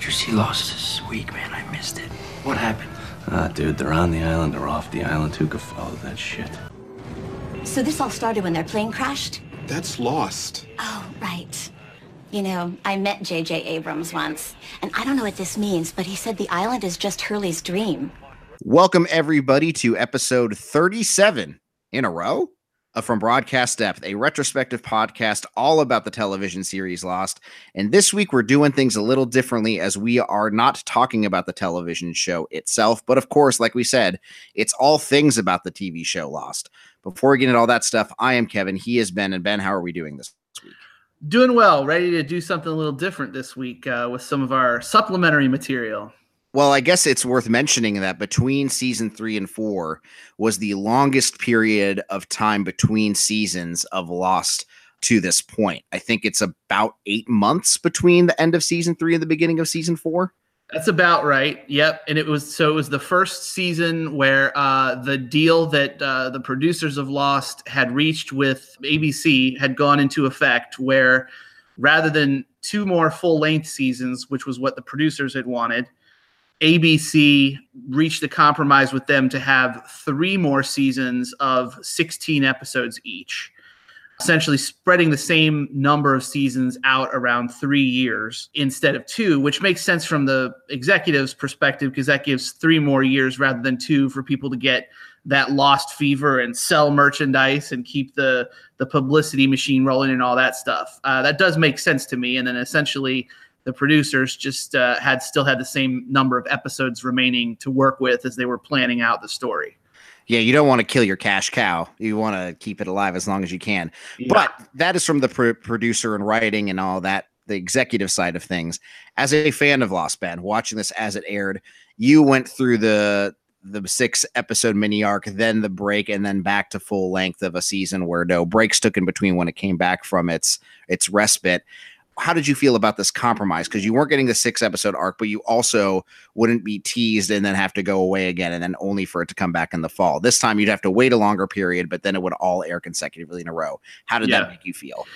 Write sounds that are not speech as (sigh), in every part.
Did you see Lost this week, man? I missed it. What happened? Ah, dude, they're on the island or off the island. Who could follow that shit? So this all started when their plane crashed? That's lost. Oh, right. You know, I met J.J. Abrams once, and I don't know what this means, but he said the island is just Hurley's dream. Welcome, everybody, to episode 37 in a row of From Broadcast Depth, a retrospective podcast all about the television series Lost. And this week, we're doing things a little differently as we are not talking about the television show itself. But of course, like we said, it's all things about the TV show Lost. Before we get into all that stuff, I am Kevin. He is Ben. And Ben, how are we doing this week? Doing well, ready to do something a little different this week uh, with some of our supplementary material. Well, I guess it's worth mentioning that between season three and four was the longest period of time between seasons of Lost to this point. I think it's about eight months between the end of season three and the beginning of season four. That's about right. Yep. And it was so it was the first season where uh, the deal that uh, the producers of Lost had reached with ABC had gone into effect, where rather than two more full length seasons, which was what the producers had wanted, ABC reached a compromise with them to have three more seasons of 16 episodes each, essentially spreading the same number of seasons out around three years instead of two, which makes sense from the executive's perspective because that gives three more years rather than two for people to get that lost fever and sell merchandise and keep the the publicity machine rolling and all that stuff. Uh, that does make sense to me. And then essentially the producers just uh, had still had the same number of episodes remaining to work with as they were planning out the story. Yeah, you don't want to kill your cash cow. You want to keep it alive as long as you can. Yeah. But that is from the pr- producer and writing and all that, the executive side of things. As a fan of Lost Ben, watching this as it aired, you went through the the six episode mini arc, then the break, and then back to full length of a season where no breaks took in between when it came back from its its respite how did you feel about this compromise? Because you weren't getting the six episode arc, but you also wouldn't be teased and then have to go away again and then only for it to come back in the fall. This time you'd have to wait a longer period, but then it would all air consecutively in a row. How did yeah. that make you feel?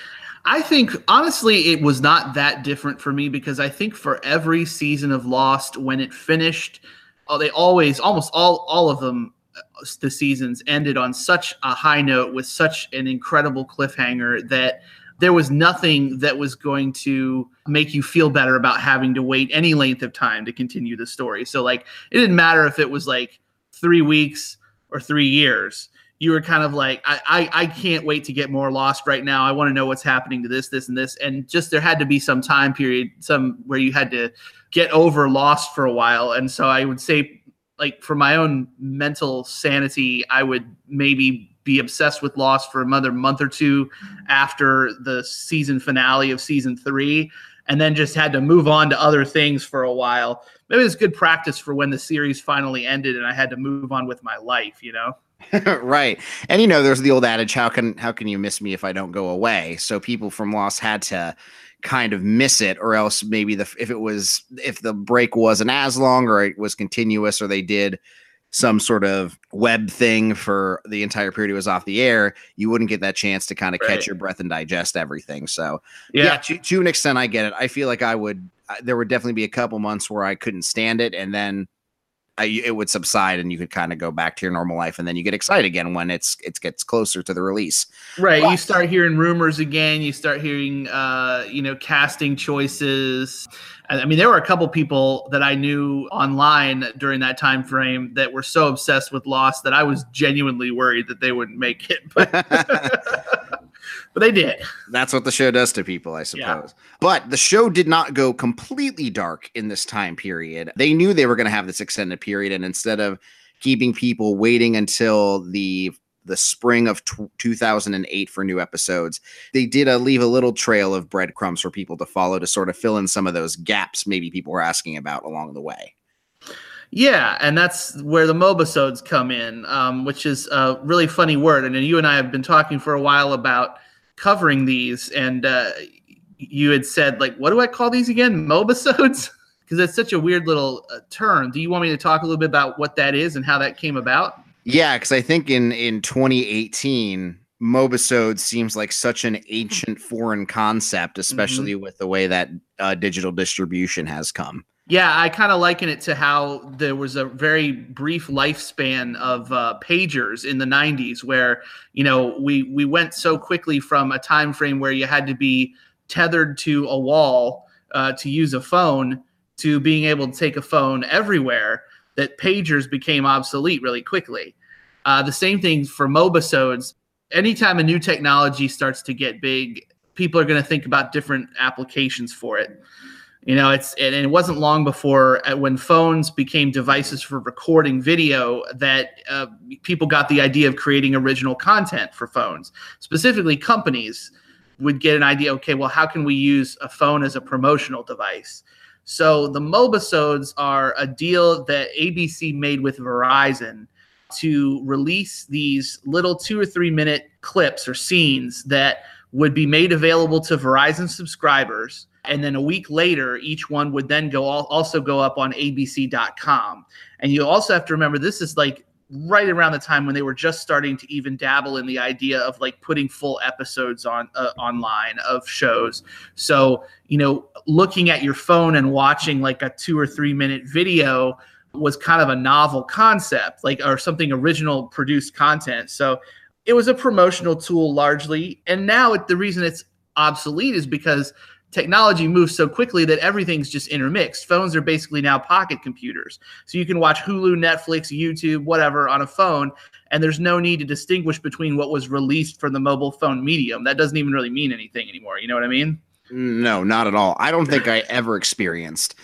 I think honestly, it was not that different for me because I think for every season of Lost, when it finished, oh, they always, almost all, all of them, uh, the seasons ended on such a high note with such an incredible cliffhanger that there was nothing that was going to make you feel better about having to wait any length of time to continue the story. So like it didn't matter if it was like three weeks or three years. You were kind of like, I, I, I can't wait to get more lost right now. I want to know what's happening to this, this, and this. And just there had to be some time period, some where you had to get over lost for a while. And so I would say, like for my own mental sanity, I would maybe be obsessed with Lost for another month or two after the season finale of season three, and then just had to move on to other things for a while. Maybe it's good practice for when the series finally ended and I had to move on with my life, you know? (laughs) right. And you know, there's the old adage, how can how can you miss me if I don't go away? So people from Lost had to kind of miss it or else maybe the if it was if the break wasn't as long or it was continuous or they did some sort of web thing for the entire period it was off the air, you wouldn't get that chance to kind of right. catch your breath and digest everything. So, yeah, yeah to, to, an extent, I get it. I feel like I would, there would definitely be a couple months where I couldn't stand it. And then I, it would subside and you could kind of go back to your normal life and then you get excited again when it's it gets closer to the release right but, you start hearing rumors again you start hearing uh you know casting choices I mean, there were a couple people that I knew online during that time frame that were so obsessed with Lost that I was genuinely worried that they wouldn't make it. (laughs) But, (laughs) but they did. That's what the show does to people, I suppose. Yeah. But the show did not go completely dark in this time period. They knew they were going to have this extended period, and instead of keeping people waiting until the the spring of t- 2008 for new episodes. They did uh, leave a little trail of breadcrumbs for people to follow to sort of fill in some of those gaps maybe people were asking about along the way. Yeah, and that's where the mobisodes come in, um, which is a really funny word. And you and I have been talking for a while about covering these, and uh, you had said like, "What do I call these again? Mobisodes?" (laughs) Because it's such a weird little uh, term. Do you want me to talk a little bit about what that is and how that came about? Yeah, because I think in in 2018, Mobisode seems like such an ancient (laughs) foreign concept, especially mm-hmm. with the way that uh, digital distribution has come. Yeah, I kind of liken it to how there was a very brief lifespan of uh, pagers in the '90s, where you know we we went so quickly from a time frame where you had to be tethered to a wall uh, to use a phone to being able to take a phone everywhere that pagers became obsolete really quickly. Uh, the same thing for mobisodes. Anytime a new technology starts to get big, people are going to think about different applications for it. You know, it's and it wasn't long before uh, when phones became devices for recording video that uh, people got the idea of creating original content for phones. Specifically, companies would get an idea. Okay, well, how can we use a phone as a promotional device? So the Mobisodes are a deal that ABC made with Verizon to release these little two or three minute clips or scenes that would be made available to Verizon subscribers. And then a week later each one would then go also go up on abc.com and you also have to remember this is like right around the time when they were just starting to even dabble in the idea of like putting full episodes on uh, online of shows. So you know looking at your phone and watching like a 2 or 3 minute video was kind of a novel concept like or something original produced content. So it was a promotional tool largely. And now it, the reason it's obsolete is because technology moves so quickly that everything's just intermixed. Phones are basically now pocket computers. So you can watch Hulu, Netflix, YouTube, whatever on a phone, and there's no need to distinguish between what was released for the mobile phone medium. That doesn't even really mean anything anymore. You know what I mean? No, not at all. I don't think I ever experienced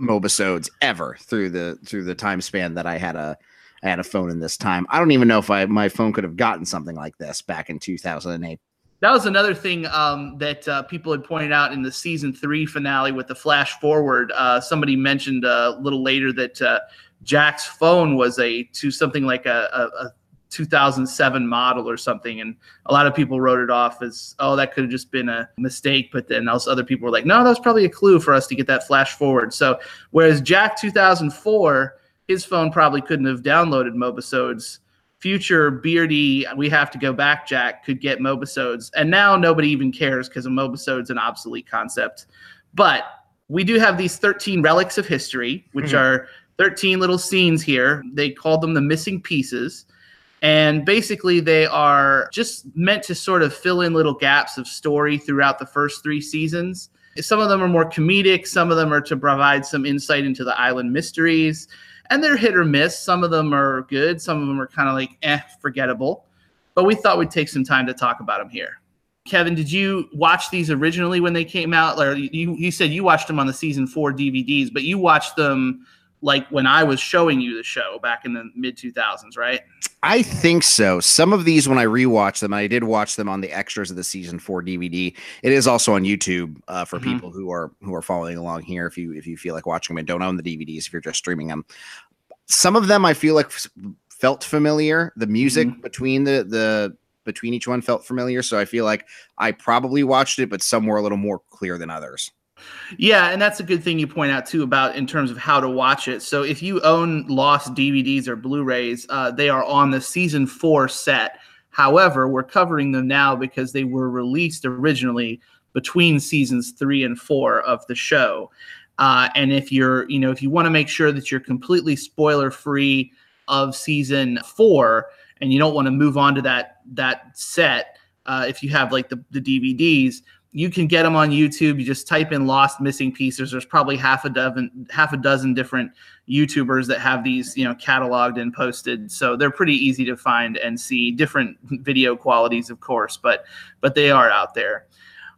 mobisodes ever through the through the time span that I had a I had a phone in this time. I don't even know if I my phone could have gotten something like this back in 2008 that was another thing um, that uh, people had pointed out in the season three finale with the flash forward. Uh, somebody mentioned a little later that uh, Jack's phone was a to something like a, a, a, 2007 model or something, and a lot of people wrote it off as oh that could have just been a mistake. But then also other people were like, no, that was probably a clue for us to get that flash forward. So whereas Jack 2004, his phone probably couldn't have downloaded Mobisodes future beardy we have to go back jack could get mobisodes. And now nobody even cares because a mobisode's an obsolete concept. But we do have these 13 relics of history which mm-hmm. are 13 little scenes here. They called them the missing pieces. And basically they are just meant to sort of fill in little gaps of story throughout the first three seasons. Some of them are more comedic. Some of them are to provide some insight into the island mysteries and they're hit or miss. Some of them are good, some of them are kind of like eh, forgettable. But we thought we'd take some time to talk about them here. Kevin, did you watch these originally when they came out? Or you, you said you watched them on the season four DVDs, but you watched them like when I was showing you the show back in the mid 2000s, right? I think so. Some of these, when I rewatch them, I did watch them on the extras of the season four DVD. It is also on YouTube uh, for mm-hmm. people who are who are following along here. If you if you feel like watching them and don't own the DVDs, if you're just streaming them, some of them I feel like felt familiar. The music mm-hmm. between the the between each one felt familiar, so I feel like I probably watched it, but some were a little more clear than others. Yeah, and that's a good thing you point out too about in terms of how to watch it. So if you own lost DVDs or Blu-rays, uh, they are on the season four set. However, we're covering them now because they were released originally between seasons three and four of the show. Uh, and if you're, you know, if you want to make sure that you're completely spoiler free of season four, and you don't want to move on to that that set, uh, if you have like the, the DVDs, you can get them on YouTube. You just type in "lost missing pieces." There's probably half a dozen half a dozen different YouTubers that have these, you know, cataloged and posted. So they're pretty easy to find and see. Different video qualities, of course, but but they are out there.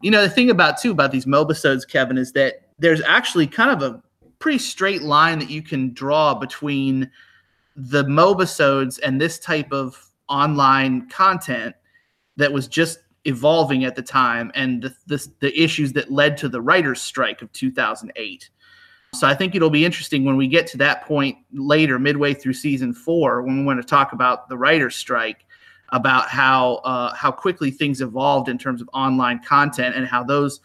You know, the thing about too about these mobisodes, Kevin, is that there's actually kind of a pretty straight line that you can draw between the mobisodes and this type of online content that was just evolving at the time and the, the, the issues that led to the writers' strike of 2008. So I think it'll be interesting when we get to that point later, midway through season four, when we want to talk about the writers' strike, about how uh, how quickly things evolved in terms of online content and how those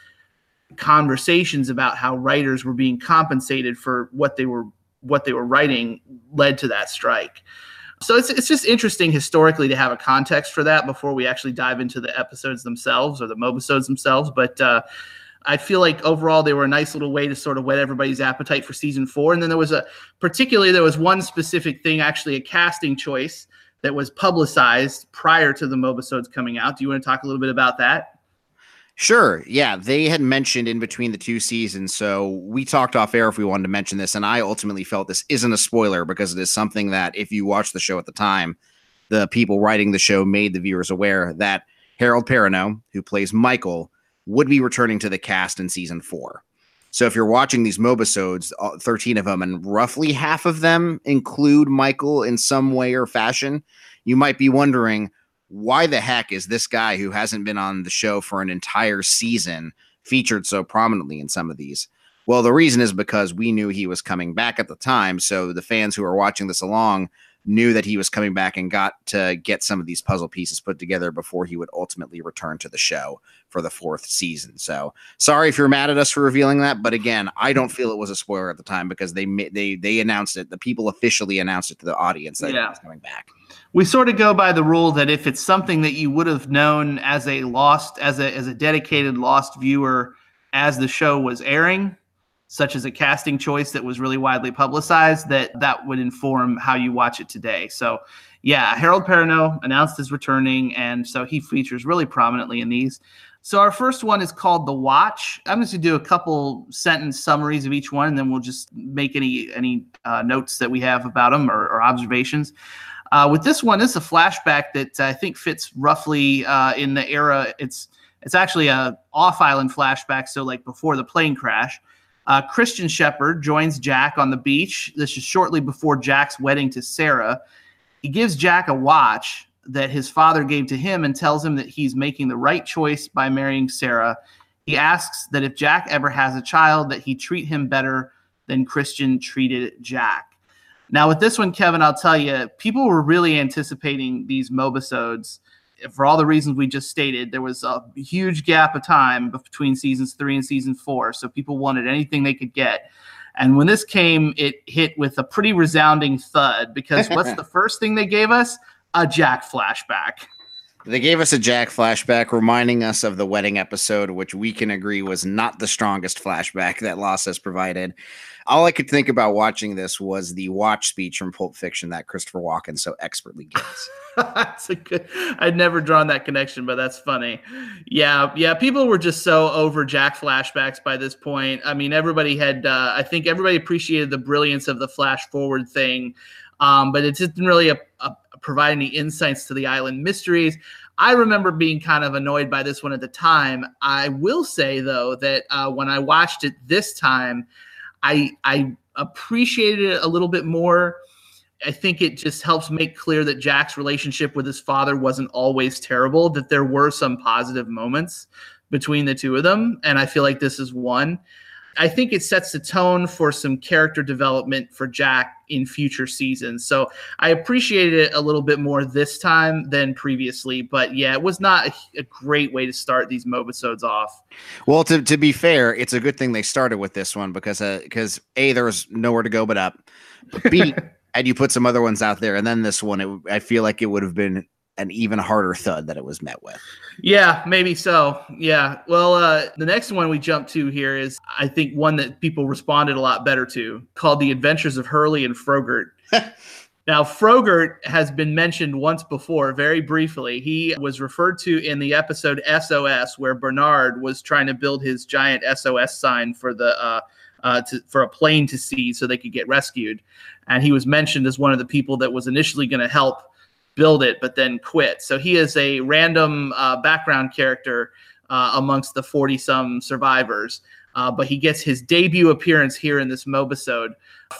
conversations about how writers were being compensated for what they were what they were writing led to that strike. So it's it's just interesting historically to have a context for that before we actually dive into the episodes themselves or the mobisodes themselves. But uh, I feel like overall they were a nice little way to sort of whet everybody's appetite for season four. And then there was a particularly there was one specific thing, actually a casting choice that was publicized prior to the mobisodes coming out. Do you want to talk a little bit about that? Sure. Yeah, they had mentioned in between the two seasons. So we talked off air if we wanted to mention this, and I ultimately felt this isn't a spoiler because it is something that if you watch the show at the time, the people writing the show made the viewers aware that Harold Perrineau, who plays Michael, would be returning to the cast in season four. So if you're watching these mobisodes, uh, 13 of them, and roughly half of them include Michael in some way or fashion, you might be wondering why the heck is this guy who hasn't been on the show for an entire season featured so prominently in some of these? Well, the reason is because we knew he was coming back at the time. So the fans who are watching this along knew that he was coming back and got to get some of these puzzle pieces put together before he would ultimately return to the show for the fourth season. So sorry if you're mad at us for revealing that, but again, I don't feel it was a spoiler at the time because they they they announced it. The people officially announced it to the audience that yeah. he was coming back we sort of go by the rule that if it's something that you would have known as a lost as a as a dedicated lost viewer as the show was airing such as a casting choice that was really widely publicized that that would inform how you watch it today so yeah harold perrineau announced his returning and so he features really prominently in these so our first one is called the watch i'm just to do a couple sentence summaries of each one and then we'll just make any any uh, notes that we have about them or, or observations uh, with this one, this is a flashback that I think fits roughly uh, in the era. It's it's actually a off-island flashback, so like before the plane crash. Uh, Christian Shepherd joins Jack on the beach. This is shortly before Jack's wedding to Sarah. He gives Jack a watch that his father gave to him and tells him that he's making the right choice by marrying Sarah. He asks that if Jack ever has a child, that he treat him better than Christian treated Jack. Now, with this one, Kevin, I'll tell you, people were really anticipating these mobisodes for all the reasons we just stated. There was a huge gap of time between seasons three and season four, so people wanted anything they could get. And when this came, it hit with a pretty resounding thud because what's (laughs) the first thing they gave us? A Jack flashback. They gave us a Jack flashback, reminding us of the wedding episode, which we can agree was not the strongest flashback that Lost has provided all I could think about watching this was the watch speech from Pulp Fiction that Christopher Walken so expertly (laughs) gives. that's a good. I'd never drawn that connection, but that's funny. Yeah, yeah. People were just so over Jack flashbacks by this point. I mean, everybody had. Uh, I think everybody appreciated the brilliance of the flash forward thing, um, but it didn't really a, a, provide any insights to the island mysteries. I remember being kind of annoyed by this one at the time. I will say though that uh, when I watched it this time. I I appreciated it a little bit more. I think it just helps make clear that Jack's relationship with his father wasn't always terrible, that there were some positive moments between the two of them. And I feel like this is one. I think it sets the tone for some character development for Jack in future seasons. So I appreciated it a little bit more this time than previously. But yeah, it was not a, a great way to start these mobisodes off. Well, to, to be fair, it's a good thing they started with this one because because uh, a there was nowhere to go but up. But B, (laughs) and you put some other ones out there, and then this one, it, I feel like it would have been an even harder thud that it was met with. Yeah, maybe so. Yeah. Well, uh, the next one we jump to here is, I think, one that people responded a lot better to, called The Adventures of Hurley and Frogurt. (laughs) now, Frogurt has been mentioned once before, very briefly. He was referred to in the episode SOS, where Bernard was trying to build his giant SOS sign for the. Uh, uh, to, for a plane to see so they could get rescued. And he was mentioned as one of the people that was initially going to help build it, but then quit. So he is a random uh, background character uh, amongst the 40 some survivors. Uh, but he gets his debut appearance here in this Mobisode.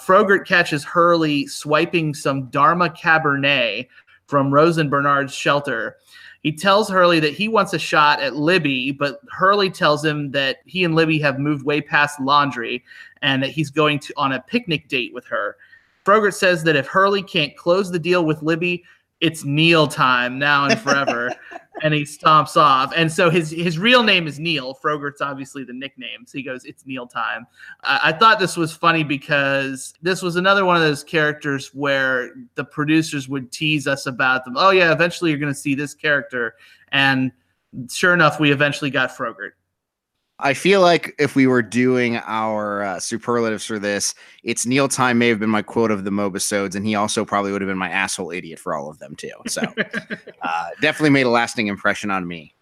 Frogurt catches Hurley swiping some Dharma Cabernet from Rose and Bernard's shelter. He tells Hurley that he wants a shot at Libby, but Hurley tells him that he and Libby have moved way past laundry and that he's going to on a picnic date with her. Frogurt says that if Hurley can't close the deal with Libby, it's Neil time now and forever. (laughs) and he stomps off. And so his his real name is Neil. Frogurt's obviously the nickname. So he goes, "It's Neil time." Uh, I thought this was funny because this was another one of those characters where the producers would tease us about them. Oh yeah, eventually you're going to see this character, and sure enough, we eventually got Frogurt. I feel like if we were doing our uh, superlatives for this, it's Neil Time may have been my quote of the mobisodes, and he also probably would have been my asshole idiot for all of them too. So (laughs) uh, definitely made a lasting impression on me.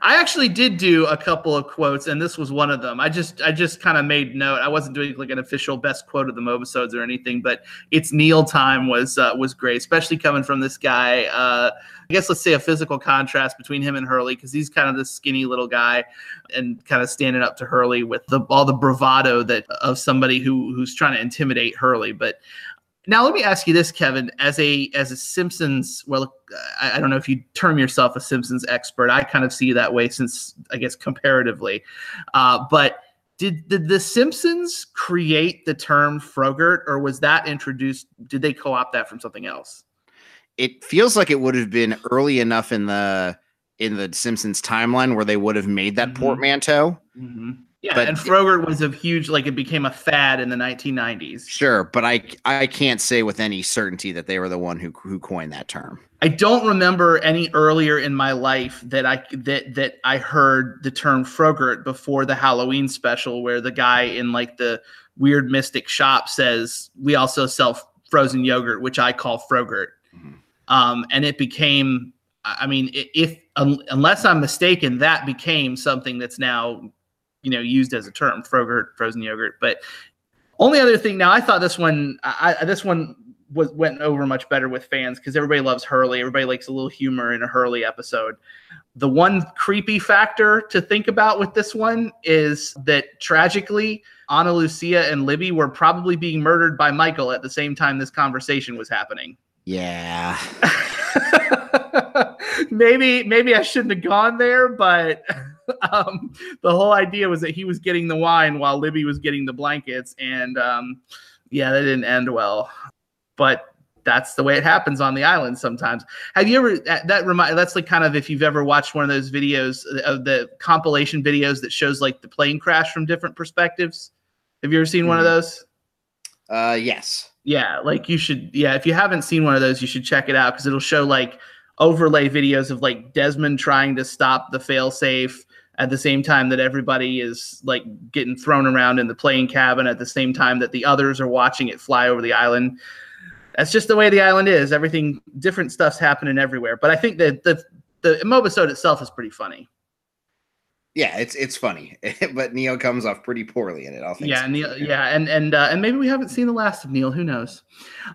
I actually did do a couple of quotes, and this was one of them. I just I just kind of made note. I wasn't doing like an official best quote of the mobisodes or anything, but it's Neil time was uh, was great, especially coming from this guy. Uh, I guess let's say a physical contrast between him and Hurley because he's kind of this skinny little guy, and kind of standing up to Hurley with the all the bravado that of somebody who who's trying to intimidate Hurley. But now let me ask you this, Kevin, as a as a Simpsons, well, I, I, don't know if you term yourself a Simpsons expert. I kind of see you that way since I guess comparatively, uh, but. Did, did the Simpsons create the term Frogurt, or was that introduced? Did they co-opt that from something else? It feels like it would have been early enough in the in the Simpsons timeline where they would have made that mm-hmm. portmanteau. Mm-hmm. Yeah, but and Frogurt was a huge like it became a fad in the 1990s. Sure, but I I can't say with any certainty that they were the one who who coined that term. I don't remember any earlier in my life that I that that I heard the term Frogurt before the Halloween special where the guy in like the weird mystic shop says we also sell frozen yogurt which I call Frogurt. Mm-hmm. Um, and it became I mean if unless I'm mistaken that became something that's now you know used as a term frogurt frozen yogurt. But only other thing now i thought this one I, this one was went over much better with fans because everybody loves hurley. Everybody likes a little humor in a hurley episode. The one creepy factor to think about with this one is that tragically ana lucia and libby were probably being murdered by michael at the same time this conversation was happening. Yeah. (laughs) Maybe maybe i shouldn't have gone there but (laughs) um, the whole idea was that he was getting the wine while Libby was getting the blankets, and um, yeah, that didn't end well. But that's the way it happens on the island sometimes. Have you ever that remind that's like kind of if you've ever watched one of those videos of the compilation videos that shows like the plane crash from different perspectives? Have you ever seen mm-hmm. one of mm-hmm. those? Uh yes. Yeah, like you should yeah, if you haven't seen one of those, you should check it out because it'll show like overlay videos of like Desmond trying to stop the failsafe at the same time that everybody is like getting thrown around in the plane cabin at the same time that the others are watching it fly over the island. That's just the way the island is. Everything different stuff's happening everywhere. But I think that the the mobisode itself is pretty funny. Yeah, it's it's funny, (laughs) but Neil comes off pretty poorly in it. I'll think. Yeah, Neil. Yeah, and and uh, and maybe we haven't seen the last of Neil. Who knows?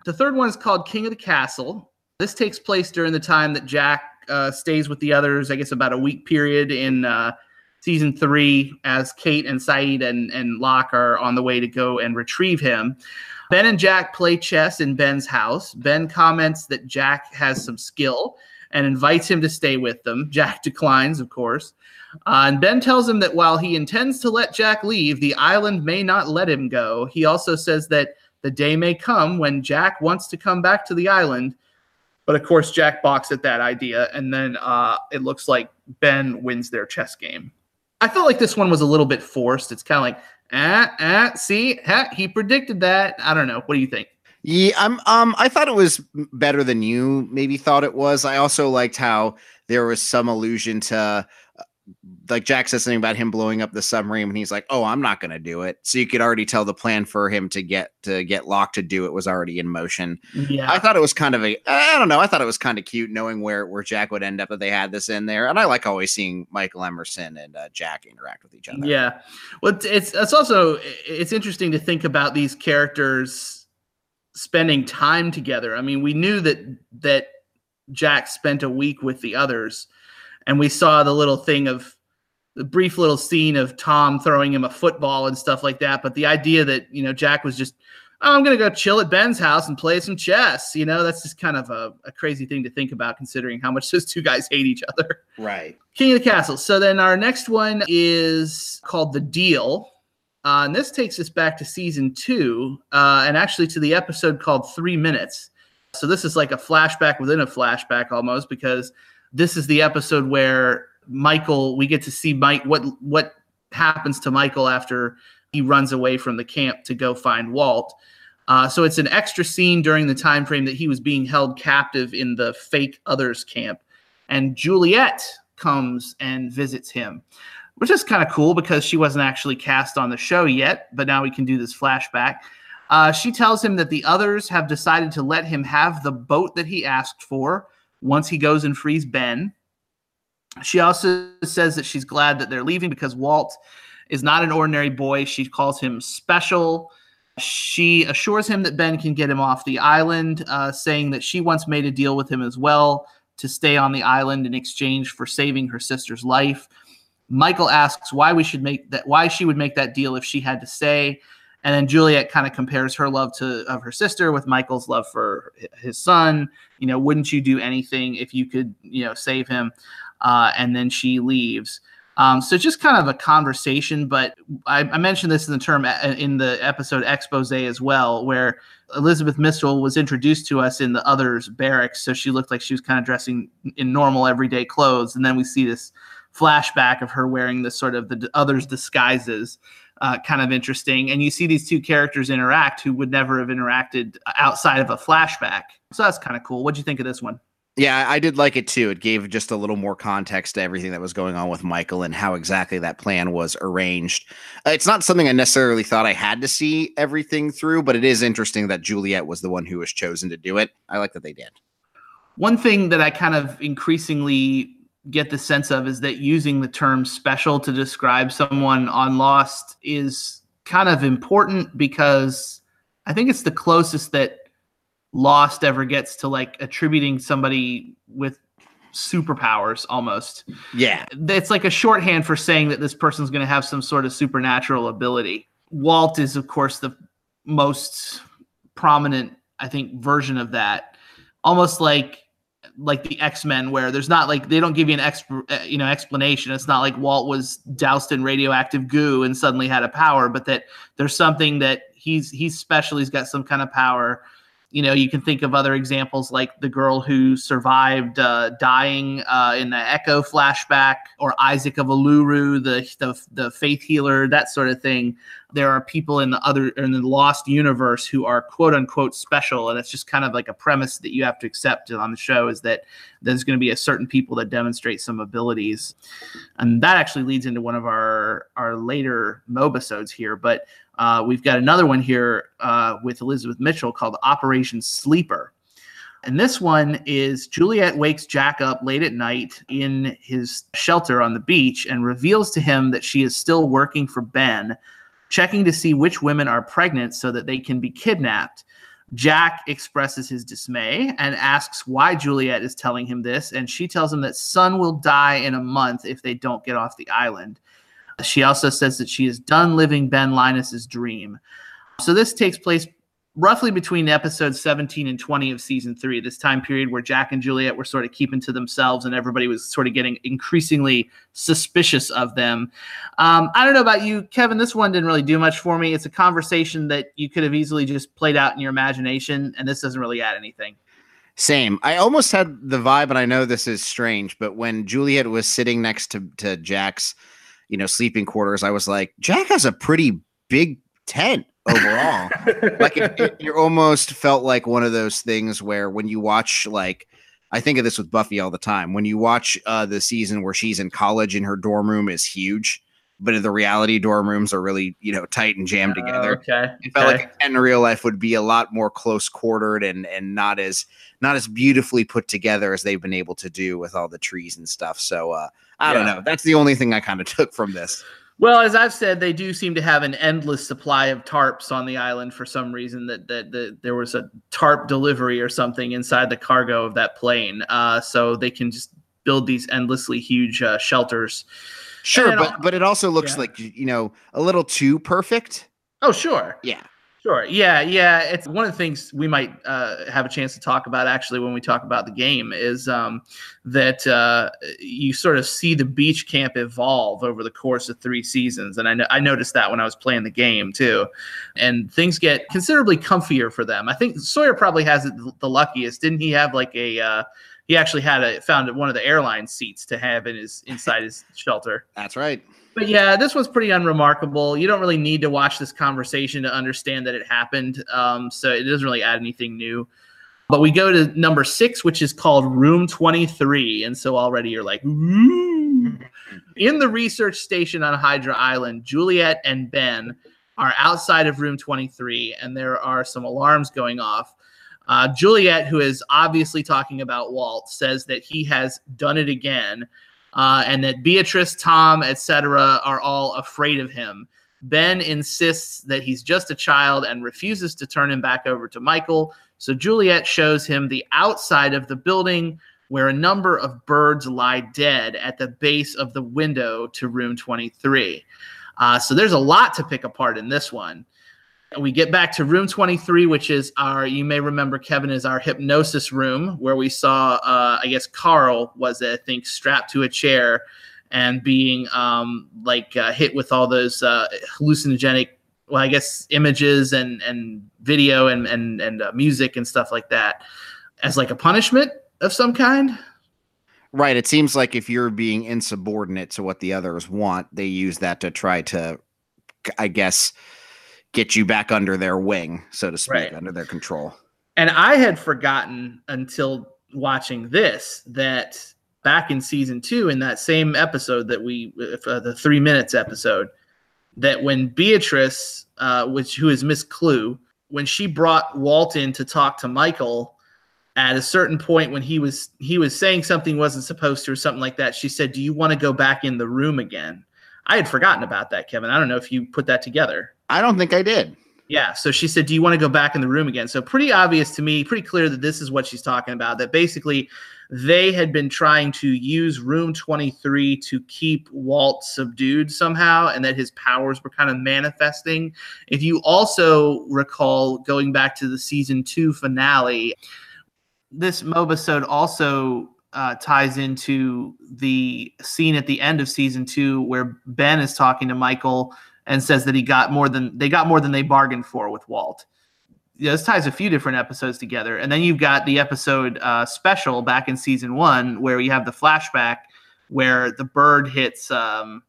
The third one is called King of the Castle. This takes place during the time that Jack uh, stays with the others. I guess about a week period in uh, season three as Kate and Sayid and, and Locke are on the way to go and retrieve him. Ben and Jack play chess in Ben's house. Ben comments that Jack has some skill and invites him to stay with them. (laughs) Jack declines, of course. Uh, and Ben tells him that while he intends to let Jack leave, the island may not let him go. He also says that the day may come when Jack wants to come back to the island. But of course, Jack balks at that idea. And then uh, it looks like Ben wins their chess game. I felt like this one was a little bit forced. It's kind of like, ah, ah, see, ha, he predicted that. I don't know. What do you think? Yeah, I'm. Um, I thought it was better than you maybe thought it was. I also liked how there was some allusion to like Jack says something about him blowing up the submarine, and he's like, "Oh, I'm not going to do it." So you could already tell the plan for him to get to get Locke to do it was already in motion. Yeah, I thought it was kind of a I don't know. I thought it was kind of cute knowing where where Jack would end up if they had this in there, and I like always seeing Michael Emerson and uh, Jack interact with each other. Yeah, well, it's it's also it's interesting to think about these characters spending time together. I mean, we knew that that Jack spent a week with the others, and we saw the little thing of the brief little scene of Tom throwing him a football and stuff like that. But the idea that, you know, Jack was just, oh, I'm going to go chill at Ben's house and play some chess, you know, that's just kind of a, a, crazy thing to think about considering how much (laughs) those two guys hate each other. Right. King of the Castle. So then our next one is called The Deal. Uh, and this takes us back to season two uh, and actually to the episode called Three Minutes. So this is like a flashback within a flashback almost because this is the episode where Michael, we get to see Mike what what happens to Michael after he runs away from the camp to go find Walt. Uh, so it's an extra scene during the time frame that he was being held captive in the fake others camp, and Juliet comes and visits him. which is kind of cool because she wasn't actually cast on the show yet, but now we can do this flashback. Uh, she tells him that the others have decided to let him have the boat that he asked for once he goes and frees Ben. She also says that she's glad that they're leaving because Walt is not an ordinary boy. She calls him special. She assures him that Ben can get him off the island, uh, saying that she once made a deal with him as well to stay on the island in exchange for saving her sister's life. Michael asks why we should make that why she would make that deal if she had to stay. And then Juliet kind of compares her love to of her sister with Michael's love for his son. You know, wouldn't you do anything if you could, you know, save him? Uh, and then she leaves. Um, so just kind of a conversation, but I, I, mentioned this in the term uh, in the episode expose as well, where Elizabeth Mitchell was introduced to us in the others barracks, so she looked like she was kind of dressing in normal everyday clothes, and then we see this flashback of her wearing the sort of the others disguises. Uh, kind of interesting, and you see these two characters interact who would never have interacted outside of a flashback. So that's kind of cool. What do you think of this one? Yeah, I did like it too. It gave just a little more context to everything that was going on with Michael and how exactly that plan was arranged. Uh, it's not something I necessarily thought I had to see everything through, but it is interesting that Juliet was the one who was chosen to do it. I like that they did. One thing that I kind of increasingly get the sense of is that using the term special to describe someone on Lost is kind of important because I think it's the closest that Lost ever gets to like attributing somebody with superpowers almost. Yeah. It's like a shorthand for saying that this person's going to have some sort of supernatural ability. Walt is, of course, the most prominent, I think, version of that. Almost like like the X-Men where there's not like they don't give you an exp- uh, you know explanation. It's not like Walt was doused in radioactive goo and suddenly had a power, but that there's something that he's he's special, he's got some kind of power you know, you can think of other examples like the girl who survived uh, dying uh, in the Echo flashback, or Isaac of Uluru, the, the the faith healer, that sort of thing. There are people in the other in the Lost universe who are quote unquote special, and it's just kind of like a premise that you have to accept on the show is that there's going to be a certain people that demonstrate some abilities, and that actually leads into one of our our later mobisodes here, but. Uh, we've got another one here uh, with Elizabeth Mitchell called Operation Sleeper. And this one is Juliet wakes Jack up late at night in his shelter on the beach and reveals to him that she is still working for Ben, checking to see which women are pregnant so that they can be kidnapped. Jack expresses his dismay and asks why Juliet is telling him this, and she tells him that Sun will die in a month if they don't get off the island. She also says that she is done living Ben Linus's dream. So this takes place roughly between episodes 17 and 20 of season three, this time period where Jack and Juliet were sort of keeping to themselves and everybody was sort of getting increasingly suspicious of them. Um, I don't know about you, Kevin. This one didn't really do much for me. It's a conversation that you could have easily just played out in your imagination, and this doesn't really add anything. Same. I almost had the vibe, and I know this is strange, but when Juliet was sitting next to, to Jack's you know, sleeping quarters, I was like, Jack has a pretty big tent overall. (laughs) like it, it, you almost felt like one of those things where when you watch like I think of this with Buffy all the time. When you watch uh, the season where she's in college and her dorm room is huge, but the reality dorm rooms are really you know tight and jammed uh, together. Okay, it felt okay. like in real life would be a lot more close quartered and and not as not as beautifully put together as they've been able to do with all the trees and stuff. So uh, I yeah. don't know. That's the only thing I kind of took from this. Well, as I've said, they do seem to have an endless supply of tarps on the island for some reason. That that, that there was a tarp delivery or something inside the cargo of that plane, uh, so they can just build these endlessly huge uh, shelters. Sure, but but it also looks yeah. like you know a little too perfect. Oh, sure. Yeah. Sure. Yeah. Yeah. It's one of the things we might uh, have a chance to talk about actually when we talk about the game is um, that uh, you sort of see the beach camp evolve over the course of three seasons. And I, I noticed that when I was playing the game too. And things get considerably comfier for them. I think Sawyer probably has it the luckiest. Didn't he have like a. Uh, he actually had a found one of the airline seats to have in his inside his (laughs) shelter. That's right. But yeah, this was pretty unremarkable. You don't really need to watch this conversation to understand that it happened. Um, so it doesn't really add anything new. But we go to number six, which is called Room 23. And so already you're like, Ooh. In the research station on Hydra Island, Juliet and Ben are outside of room 23, and there are some alarms going off. Uh, Juliet, who is obviously talking about Walt, says that he has done it again, uh, and that Beatrice, Tom, etc., are all afraid of him. Ben insists that he's just a child and refuses to turn him back over to Michael. So Juliet shows him the outside of the building where a number of birds lie dead at the base of the window to room 23. Uh, so there's a lot to pick apart in this one. We get back to room 23, which is our, you may remember, Kevin, is our hypnosis room where we saw, uh, I guess, Carl was, I think, strapped to a chair and being um, like uh, hit with all those uh, hallucinogenic, well, I guess, images and, and video and, and, and uh, music and stuff like that as like a punishment of some kind. Right. It seems like if you're being insubordinate to what the others want, they use that to try to, I guess, get you back under their wing, so to speak, Right. under their control. And I had forgotten until watching this that back in season two, in that same episode that we, uh, the three minutes episode, that when Beatrice, uh, which who is Miss Klugh, when she brought Walt in to talk to Michael, at a certain point when he was he was saying something wasn't supposed to or something like that, she said, "Do you want to go back in the room again?" I had forgotten about that, Kevin. I don't know if you put that together. I don't think I did. Yeah. So she said, Do you want to go back in the room again? So pretty obvious to me, pretty clear that this is what she's talking about. That basically they had been trying to use room 23 to keep Walt subdued somehow and that his powers were kind of manifesting. If you also recall going back to the season two finale, this mobisode also uh, ties into the scene at the end of season two where Ben is talking to Michael and says that he got more than they got more than they bargained for with Walt. Yeah, this ties a few different episodes together, and then you've got the episode uh, special back in season one where you have the flashback where the bird hits um,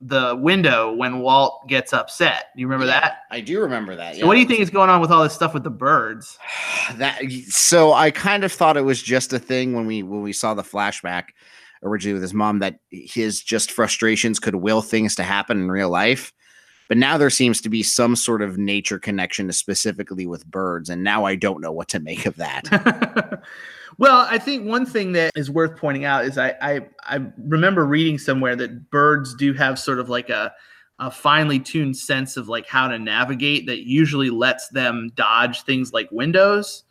the window when Walt gets upset. You remember that? I do remember that. So what do you think is going on with all this stuff with the birds? (sighs) that so I kind of thought it was just a thing when we when we saw the flashback originally with his mom that his just frustrations could will things to happen in real life. But now there seems to be some sort of nature connection specifically with birds, and now I don't know what to make of that. (laughs) well, I think one thing that is worth pointing out is I, I I remember reading somewhere that birds do have sort of like a a finely tuned sense of like how to navigate that usually lets them dodge things like windows.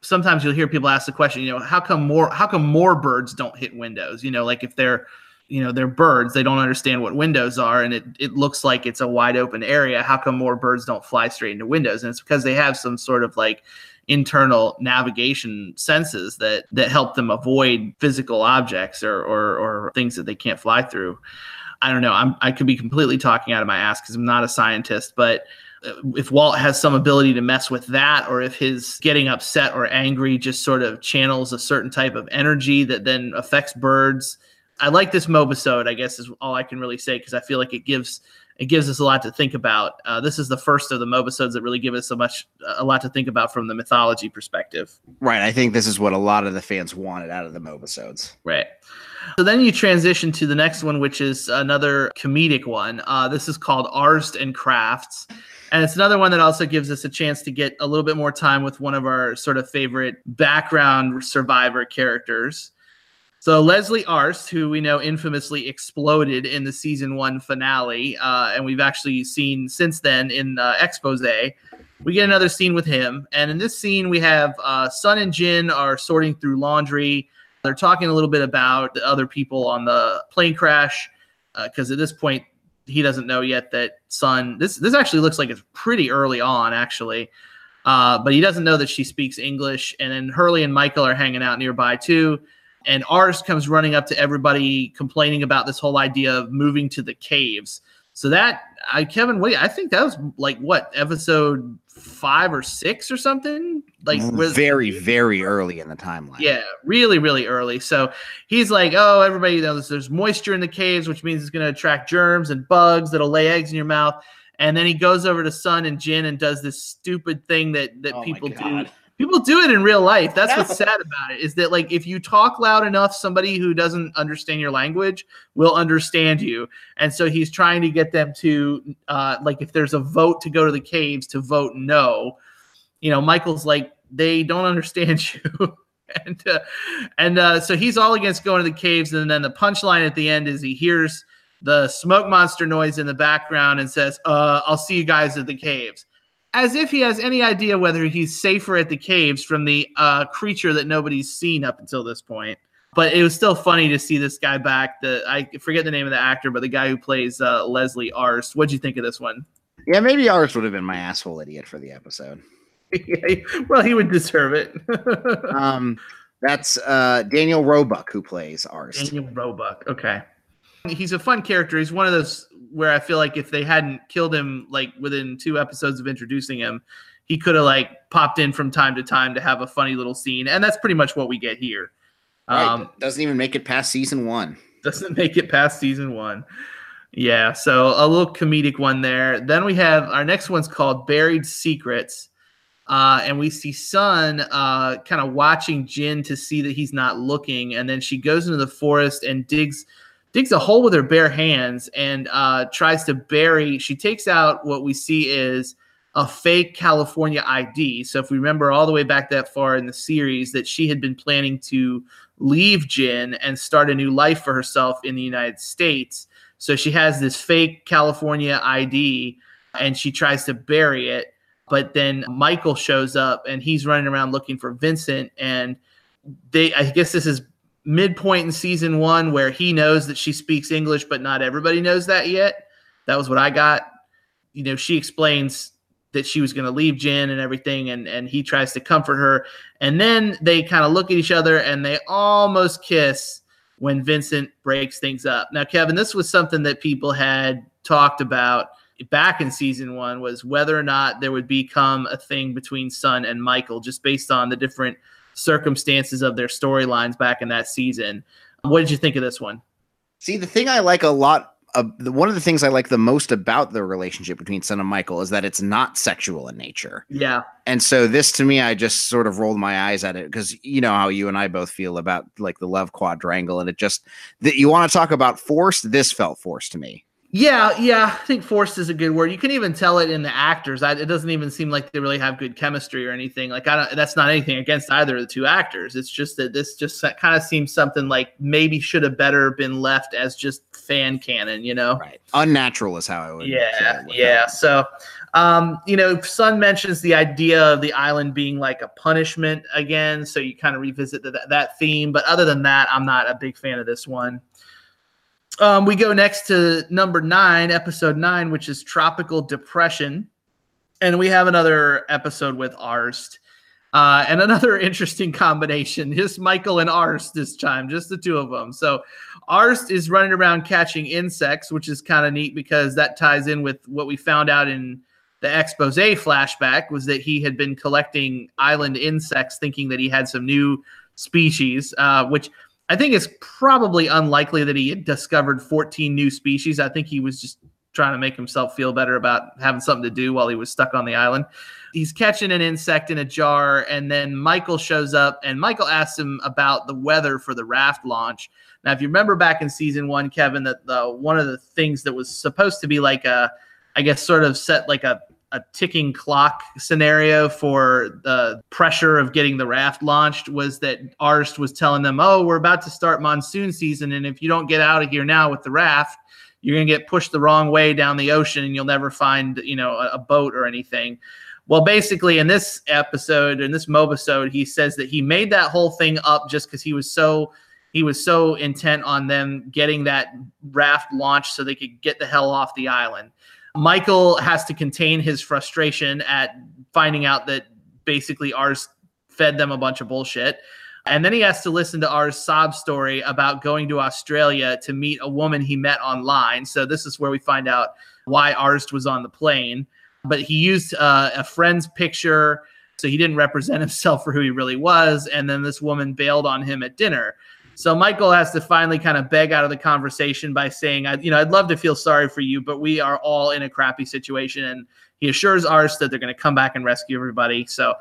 Sometimes you'll hear people ask the question, you know, how come more how come more birds don't hit windows? You know, like if they're you know they're birds. They don't understand what windows are and it, it looks like it's a wide open area. How come more birds don't fly straight into windows? And it's because they have some sort of like internal navigation senses that that help them avoid physical objects or or, or things that they can't fly through. I don't know. I'm, i could be completely talking out of my ass because i'm not a scientist but uh, if Walt has some ability to mess with that, or if his getting upset or angry just sort of channels a certain type of energy that then affects birds, I like this mobisode. I guess is all I can really say because I feel like it gives it gives us a lot to think about. Uh, this is the first of the mobisodes that really give us so much a lot to think about from the mythology perspective. right. I think this is what a lot of the fans wanted out of the mobisodes. Right. So then you transition to the next one, which is another comedic one. Uh, this is called Arzt and Crafts. And it's another one that also gives us a chance to get a little bit more time with one of our sort of favorite background survivor characters. So Leslie Arzt, who we know infamously exploded in the season one finale, uh, and we've actually seen since then in uh, expose, we get another scene with him. And in this scene, we have uh, Sun and Jin are sorting through laundry. They're talking a little bit about the other people on the plane crash, because at this point he doesn't know yet that Sun. This this actually looks like it's pretty early on, actually. Uh, but he doesn't know that she speaks English. And then Hurley and Michael are hanging out nearby too and Arzt comes running up to everybody complaining about this whole idea of moving to the caves. So that I Kevin, wait, I think that was like what episode five or six or something. Like mm, was very, very early in the timeline. yeah, really, really early. So he's like, "Oh, everybody knows there's moisture in the caves, which means it's going to attract germs and bugs that'll lay eggs in your mouth." And then he goes over to Sun and Jin and does this stupid thing that that Oh people do God. People do it in real life. That's what's sad about it. Is that like if you talk loud enough, somebody who doesn't understand your language will understand you. And so he's trying to get them to uh, like if there's a vote to go to the caves to vote no. You know, Michael's like they don't understand (laughs) you. and uh, and uh, so he's all against going to the caves. And then the punchline at the end is he hears the smoke monster noise in the background and says, uh, "I'll see you guys at the caves." As if he has any idea whether he's safer at the caves from the uh, creature that nobody's seen up until this point. But it was still funny to see this guy back. The I forget the name of the actor, but the guy who plays uh, Leslie Arzt. What'd you think of this one? Yeah, maybe Arzt would have been my asshole idiot for the episode. (laughs) well, he would deserve it. (laughs) um, that's uh, Daniel Roebuck who plays Arzt. Daniel Roebuck. Okay. He's a fun character. He's one of those where I feel like if they hadn't killed him like within two episodes of introducing him, he could have like popped in from time to time to have a funny little scene, and that's pretty much what we get here. Right. Um, doesn't even make it past season one. Doesn't make it past season one. Yeah, so a little comedic one there. Then we have our next one's called Buried Secrets. Uh, and we see Sun uh, kind of watching Jin to see that he's not looking. And then she goes into the forest and digs digs a hole with her bare hands and uh, tries to bury. She takes out what we see is a fake California ID. So if we remember all the way back that far in the series, that she had been planning to leave Jin and start a new life for herself in the United States. So she has this fake California ID and she tries to bury it. But then Michael shows up and he's running around looking for Vincent. And they, I guess this is midpoint in season one where he knows that she speaks English, but not everybody knows that yet. That was what I got. You know, she explains that she was going to leave Jin and everything, and and he tries to comfort her, and then they kind of look at each other and they almost kiss when Vincent breaks things up. Now, Kevin, this was something that people had talked about back in season one was whether or not there would become a thing between Sun and Michael, just based on the different circumstances of their storylines back in that season. What did you think of this one? See, the thing I like a lot uh, one of the things I like the most about the relationship between Sun and Michael is that it's not sexual in nature. Yeah. And so this to me, I just sort of rolled my eyes at it because you know how you and I both feel about like the love quadrangle, and it just that you want to talk about forced. This felt forced to me. Yeah, yeah, I think forced is a good word. You can even tell it in the actors. I, it doesn't even seem like they really have good chemistry or anything. Like I don't. That's not anything against either of the two actors. It's just that this just kind of seems something like maybe should have better been left as just fan canon. You know, right? Unnatural is how I would. Yeah, yeah. That. So, um, you know, Sun mentions the idea of the island being like a punishment again. So you kind of revisit the, that theme. But other than that, I'm not a big fan of this one. Um, we go next to number nine, episode nine, which is tropical depression, and we have another episode with Arzt, uh, and another (laughs) interesting combination. Just Michael and Arzt this time, just the two of them. So Arzt is running around catching insects, which is kind of neat because that ties in with what we found out in the expose flashback was that he had been collecting island insects, thinking that he had some new species, uh, which I think it's probably unlikely that he discovered 14 new species. I think he was just trying to make himself feel better about having something to do while he was stuck on the island. He's catching an insect in a jar, and then Michael shows up, and Michael asks him about the weather for the raft launch. Now, if you remember back in season one, Kevin, that the one of the things that was supposed to be like a, I guess, sort of set like a a ticking clock scenario for the pressure of getting the raft launched was that Arzt was telling them, "Oh, we're about to start monsoon season, and if you don't get out of here now with the raft, you're going to get pushed the wrong way down the ocean, and you'll never find, you know, a, a boat or anything." Well, basically, in this episode, in this mobisode, he says that he made that whole thing up just because he was so he was so intent on them getting that raft launched so they could get the hell off the island. Michael has to contain his frustration at finding out that basically Arzt fed them a bunch of bullshit. And then he has to listen to Arzt's sob story about going to Australia to meet a woman he met online. So this is where we find out why Arzt was on the plane. But he used uh, a friend's picture, so he didn't represent (laughs) himself for who he really was. And then this woman bailed on him at dinner. So Michael has to finally kind of beg out of the conversation by saying, I, you know, I'd love to feel sorry for you, but we are all in a crappy situation. And he assures Arzt that they're going to come back and rescue everybody. So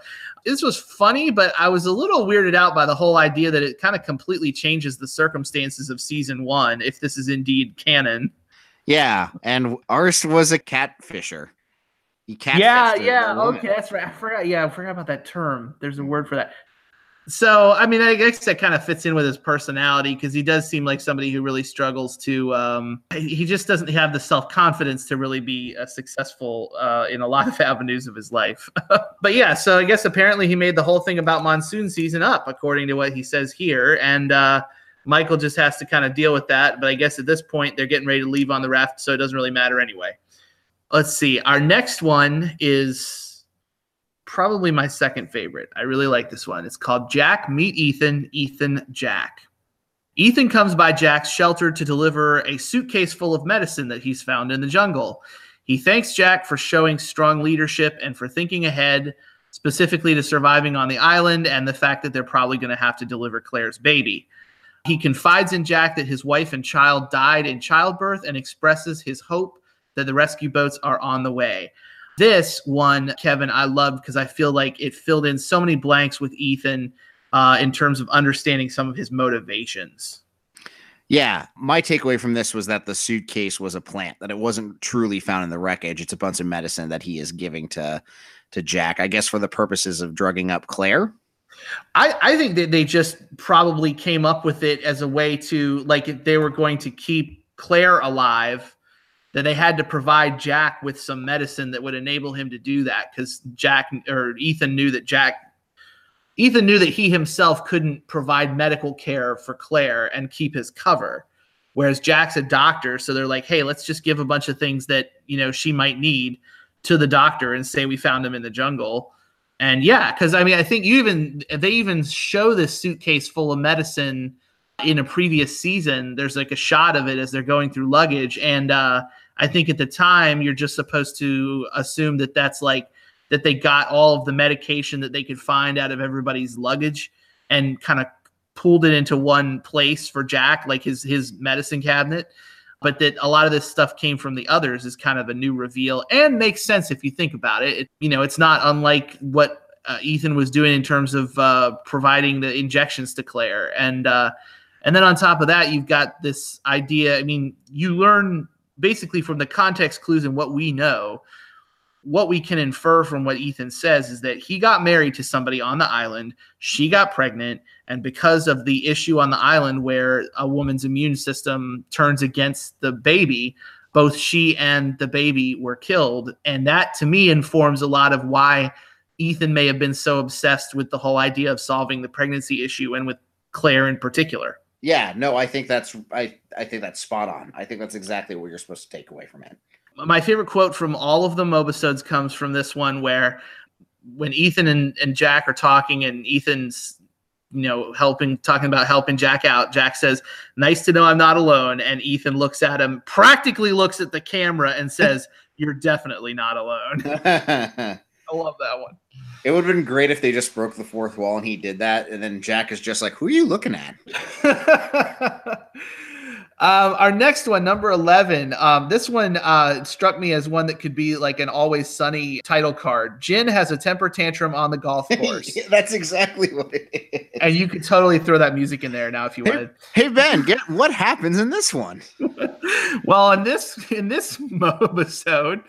this was funny, but I was a little weirded out by the whole idea that it kind of completely changes the circumstances of season one, if this is indeed canon. Yeah, and Arzt was a catfisher. He catfished Yeah, yeah, okay, that's right. I forgot. Yeah, I forgot about that term. There's a word for that. So, I mean, I guess that kind of fits in with his personality because he does seem like somebody who really struggles to. Um, he just doesn't have the self confidence to really be uh, successful uh, in a lot of (laughs) avenues of his life. (laughs) but yeah, so I guess apparently he made the whole thing about monsoon season up, according to what he says here, and uh, Michael just has to kind of deal with that. But I guess at this point they're getting ready to leave on the raft, so it doesn't really matter anyway. Let's see. Our next one is probably my second favorite. I really like this one. It's called Jack Meet Ethan, Ethan Jack. Ethan comes by Jack's shelter to deliver a suitcase full of medicine that he's found in the jungle. He thanks Jack for showing strong leadership and for thinking ahead, specifically to surviving on the island and the fact that they're probably going to have to deliver Claire's baby. He confides in Jack that his wife and child died in childbirth and expresses his hope that the rescue boats are on the way. This one, Kevin, I loved because I feel like it filled in so many blanks with Ethan uh, in terms of understanding some of his motivations. Yeah, my takeaway from this was that the suitcase was a plant, that it wasn't truly found in the wreckage. It's a bunch of medicine that he is giving to to Jack, I guess for the purposes of drugging up Claire. I, I think that they just probably came up with it as a way to, like, if they were going to keep Claire alive, that they had to provide Jack with some medicine that would enable him to do that because Jack or Ethan knew that Jack Ethan knew that he himself couldn't provide medical care for Claire and keep his cover. Whereas Jack's a doctor, so they're like, hey, let's just give a bunch of things that you know she might need to the doctor and say we found him in the jungle. And yeah, because I mean, I think you even they even show this suitcase full of medicine in a previous season. There's like a shot of it as they're going through luggage, and uh, I think at the time you're just supposed to assume that that's like that they got all of the medication that they could find out of everybody's luggage and kind of pulled it into one place for Jack, like his his medicine cabinet. But that a lot of this stuff came from the others is kind of a new reveal and makes sense if you think about it. it you know, it's not unlike what uh, Ethan was doing in terms of uh, providing the injections to Claire, and uh, and then on top of that, you've got this idea. I mean, you learn basically from the context clues and what we know what we can infer from what Ethan says is that he got married to somebody on the island, she got pregnant, and because of the issue on the island where a woman's immune system turns against the baby, both she and the baby were killed. And that to me informs a lot of why Ethan may have been so obsessed with the whole idea of solving the pregnancy issue and with Claire in particular. Yeah, no, I think that's I I think that's spot on. I think that's exactly what you're supposed to take away from it. my favorite quote from all of the mobisodes comes from this one where when ethan and, and jack are talking and ethan's you know helping talking about helping jack out jack says nice to know i'm not alone and ethan looks at him practically looks at the camera and says (laughs) you're definitely not alone (laughs) i love that one It would have been great if they just broke the fourth wall and he did that, and then Jack is just like, "Who are you looking at?" (laughs) um, our next one, number 11. Um, this one uh, struck me as one that could be like an always sunny title card. Jin has a temper tantrum on the golf (laughs) course. Yeah, that's exactly what it is. and you could totally throw that music in there now if you Hey- wanted. Hey Ben, get what happens in this one? (laughs) well, in this in this (laughs) episode,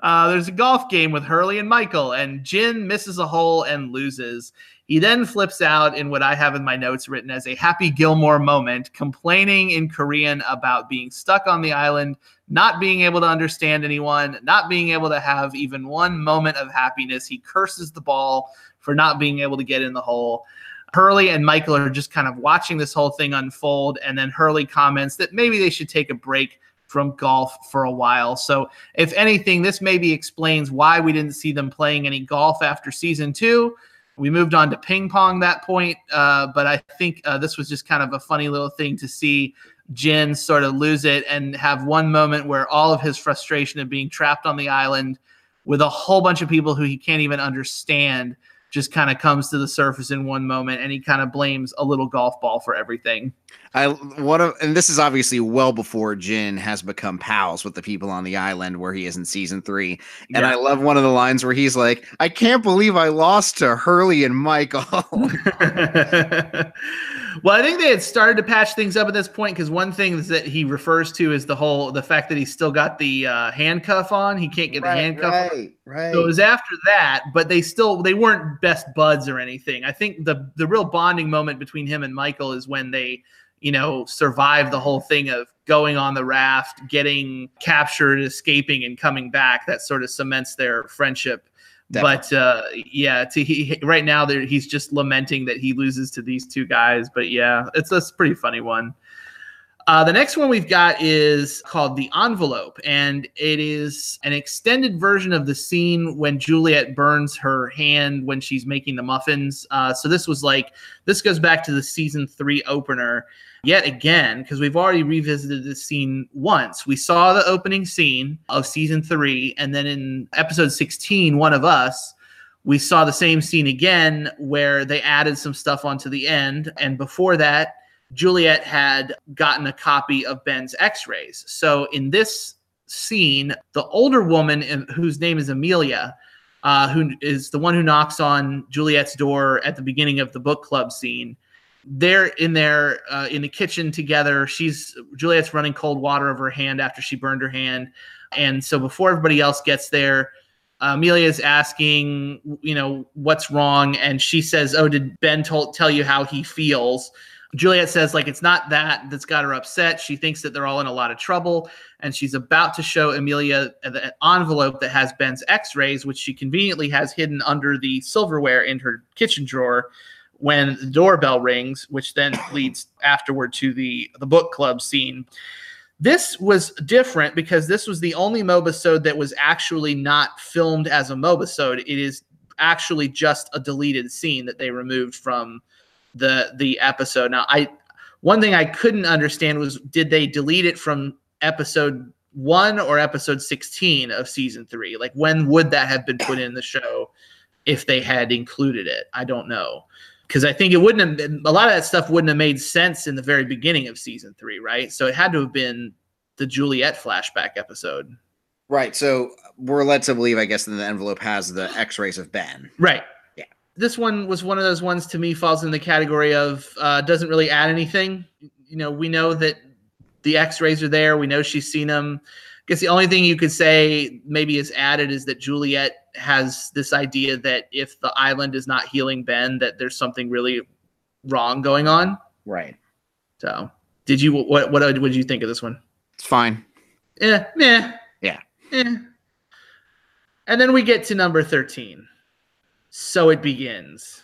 uh, there's a golf game with Hurley and Michael, and Jin misses a hole and loses. He then flips out in what I have in my notes written as a Happy Gilmore moment, complaining in Korean about being stuck on the island, not being able to understand anyone, not being able to have even one moment of happiness. He curses the ball for not being able to get in the hole. Hurley and Michael are just kind of watching this whole thing unfold. And then Hurley comments that maybe they should take a break from golf for a while. So, if anything, this maybe explains why we didn't see them playing any golf after season two. We moved on to ping pong that point, uh, but I think uh, this was just kind of a funny little thing to see Jin sort of lose it and have one moment where all of his frustration of being trapped on the island with a whole bunch of people who he can't even understand just kind of comes to the surface in one moment and he kind of blames a little golf ball for everything. I one of and this is obviously well before Jin has become pals with the people on the island where he is in season three. And Yeah. I love one of the lines where he's like, I can't believe I lost to Hurley and Michael. (laughs) (laughs) well, I think they had started to patch things up at this point because one thing that he refers to is the whole the fact that he's still got the uh, handcuff on. He can't get the handcuff. on. right, right. So it was after that, but they still they weren't best buds or anything. I think the the real bonding moment between him and Michael is when they, you know, survive the whole thing of going on the raft, getting captured, escaping, and coming back. That sort of cements their friendship. But uh, yeah, to he right now there he's just lamenting that he loses to these two guys. But yeah, it's a pretty funny one. Uh, the next one we've got is called The Envelope, and it is an extended version of the scene when Juliet burns her hand when she's making the muffins. Uh, so this was like, this goes back to the season three opener yet again, because we've already revisited this scene once. We saw the opening scene of season three, and then in episode 16, One of Us, we saw the same scene again where they added some stuff onto the end. And before that, Juliet had gotten a copy of Ben's x rays. So in this scene, the older woman in- whose name is Amelia, uh, who is the one who knocks on Juliet's door at the beginning of the book club scene, they're in there uh, in the kitchen together. She's Juliet's running cold water over her hand after she burned her hand. And so before everybody else gets there, Amelia is asking, you know, what's wrong, and she says, "Oh, did Ben told tell you how he feels?" Juliet says, like, it's not that that's got her upset. She thinks that they're all in a lot of trouble, and she's about to show Amelia the envelope that has Ben's X-rays, which she conveniently has hidden under the silverware in her kitchen drawer. When the doorbell rings, which then leads afterward to the the book club scene. This was different because this was the only mobisode that was actually not filmed as a mobisode. It is actually just a deleted scene that they removed from the the episode. Now, I one thing I couldn't understand was did they delete it from episode one or episode sixteen of season three? Like when would that have been put in the show if they had included it? I don't know because I think it wouldn't have been, a lot of that stuff wouldn't have made sense in the very beginning of season three, right? So it had to have been the Juliet flashback episode. right. So we're led to believe, I guess, that the envelope has the x rays of Ben. Right. Yeah. This one was one of those ones to me falls in the category of uh, doesn't really add anything. You know, we know that the X-rays are there. We know she's seen them. I guess the only thing you could say maybe is added is that Juliet has this idea that if the island is not healing Ben, that there's something really wrong going on. Right. So, did you what what what did you think of this one? It's fine. Yeah. meh. Yeah. Eh. And then we get to number 13. So it begins.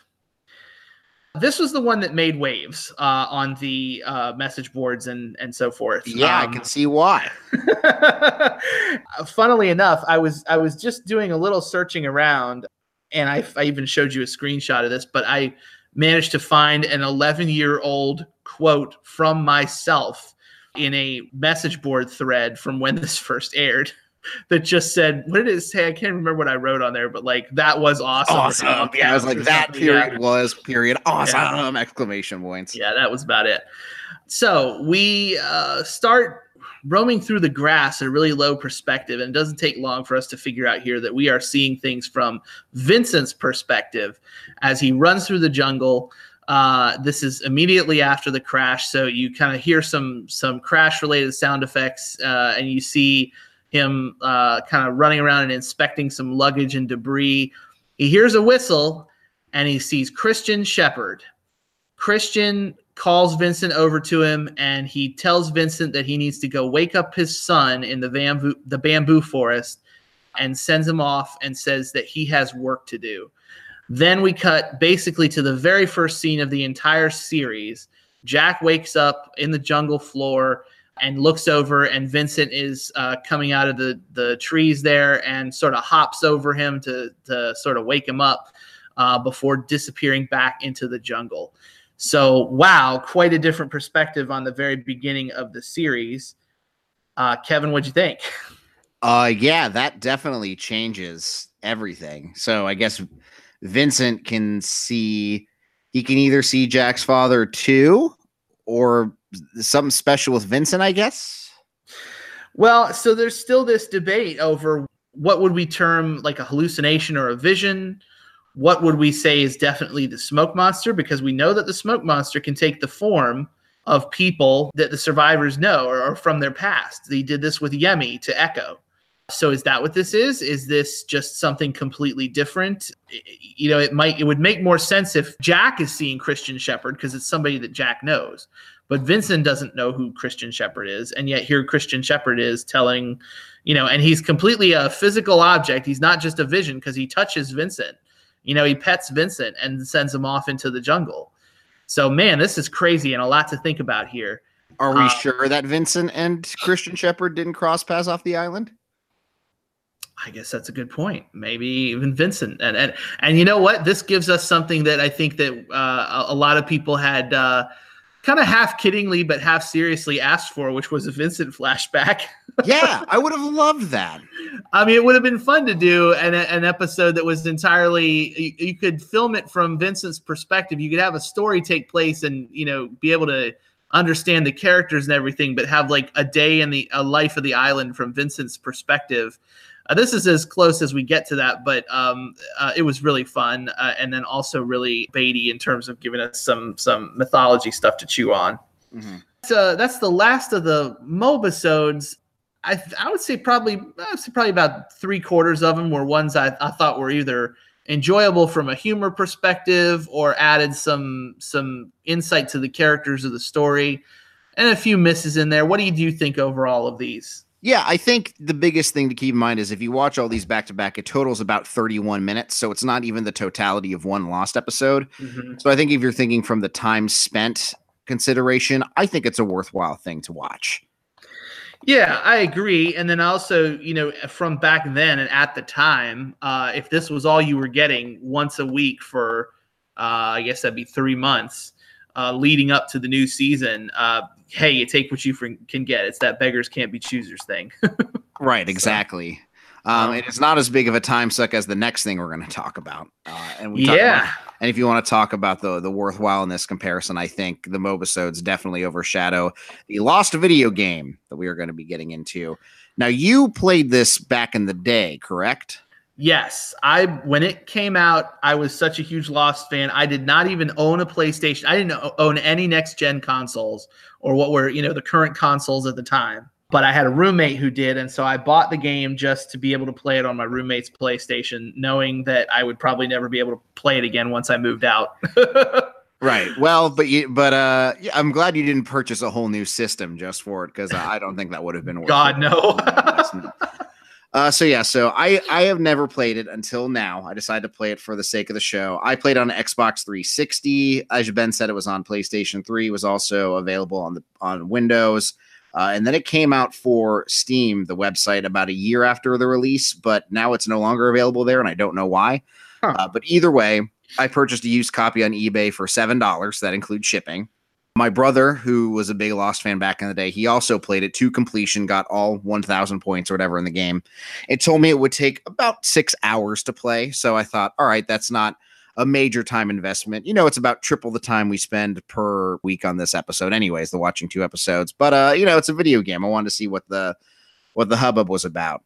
This was the one that made waves uh, on the uh, message boards and, and so forth. Yeah, Um, I can see why. (laughs) funnily enough, I was I was just doing a little searching around, and I, I even showed you a screenshot of this, but I managed to find an 11 year old quote from myself in a message board thread from when this (laughs) first aired that just said, "What did it say?" I can't remember what I wrote on there, but like that was awesome. Awesome. Yeah, I was like, that something, (laughs) yeah. period was period. Awesome! Exclamation points. Yeah, that was about it. So we uh, start roaming through the grass at a really low perspective, and it doesn't take long for us to figure out here that we are seeing things from Vincent's perspective as he runs through the jungle. Uh, this is immediately after the crash, so you kind of hear some some crash related sound effects, uh, and you see him uh, kind of running around and inspecting some luggage and debris. He hears a whistle, and he sees Christian Shephard. Christian calls Vincent over to him and he tells Vincent that he needs to go wake up his son in the bamboo the bamboo forest and sends him off and says that he has work to do. Then we cut basically to the very first scene of the entire series. Jack wakes up in the jungle floor and looks over, and Vincent is uh, coming out of the, the trees there and sort of hops over him to, to sort of wake him up uh, before disappearing back into the jungle. So, wow, quite a different perspective on the very beginning of the series. Uh, Kevin, what'd you think? Uh, yeah, that definitely changes everything. So I guess Vincent can see he can either see Jack's father too, or something special with Vincent, I guess. Well, so there's still this debate over what would we term like a hallucination or a vision. What would we say is definitely the smoke monster? Because we know that the smoke monster can take the form of people that the survivors know or, or from their past. They did this with Yemi to Eko. So is that what this is? Is this just something completely different? You know, it might it would make more sense if Jack is seeing Christian Shephard because it's somebody that Jack knows. But Vincent doesn't know who Christian Shephard is, and yet here Christian Shephard is telling, you know, and he's completely a physical object. He's not just a vision because he touches Vincent. You know, he pets Vincent and sends him off into the jungle. So man, this is crazy and a lot to think about here. Are we Uh, sure that Vincent and Christian Shephard didn't cross paths off the island? I guess that's a good point. Maybe even Vincent, and and and you know what? This gives us something that I think that uh, a, a lot of people had uh, kind of half kiddingly but half seriously asked for, which was a Vincent flashback. (laughs) yeah, I would have loved that. I mean, it would have been fun to do an, an episode that was entirely. You, you could film it from Vincent's perspective. You could have a story take place, and you know, be able to understand the characters and everything, but have like a day in the a life of the island from Vincent's perspective. Uh, this is as close as we get to that, but um, uh, it was really fun, uh, and then also really baity in terms of giving us some some mythology stuff to chew on. So that's the last of the mobisodes. I I would say probably I would say probably about three quarters of them were ones I, I thought were either enjoyable from a humor perspective or added some some insight to the characters of the story, and a few misses in there. What do you do you think overall of these? Yeah, I think the biggest thing to keep in mind is if you watch all these back to back, it totals about 31 minutes. So it's not even the totality of one lost episode. So I think if you're thinking from the time spent consideration, I think it's a worthwhile thing to watch. Yeah, I agree. And then also, you know, from back then and at the time, uh, if this was all you were getting once a week for, uh, I guess that'd be three months uh, leading up to the new season, uh, hey, you take what you can get. It's that beggars can't be choosers thing. (laughs) Right, exactly. Um, and it's not as big of a time suck as the next thing we're going to talk about. Uh, and we talked about- yeah. and if you want to talk about the the worthwhile in this comparison, I think the mobisodes definitely overshadow the lost video game that we are going to be getting into. Now, you played this back in the day, correct? Yes, I when it came out, I was such a huge Lost fan. I did not even own a PlayStation. I didn't own any next gen consoles or what were you know the current consoles at the time. But I had a roommate who did, and so I bought the game just to be able to play it on my roommate's PlayStation, knowing that I would probably never be able to play it again once I moved out. (laughs) Right. Well, but you, but uh, yeah, I'm glad you didn't purchase a whole new system just for it because I don't think that would have been worth God, it. no. (laughs) Uh, so yeah, so I I have never played it until now. I decided to play it for the sake of the show. I played on Xbox 360. As Ben said, it was on PlayStation 3. It was also available on the on Windows. Uh, and then it came out for Steam, the website, about a year after the release. But now it's no longer available there, and I don't know why. Huh. Uh, but either way, I purchased a used copy on eBay for seven dollars. That includes shipping. My brother, who was a big Lost fan back in the day, he also played it to completion, got all 1,000 points or whatever in the game. It told me it would take about six hours to play. So I thought, all right, that's not a major time investment. You know, it's about triple the time we spend per week on this episode, anyways, the watching two episodes. But uh, you know, it's a video game. I wanted to see what the what the hubbub was about.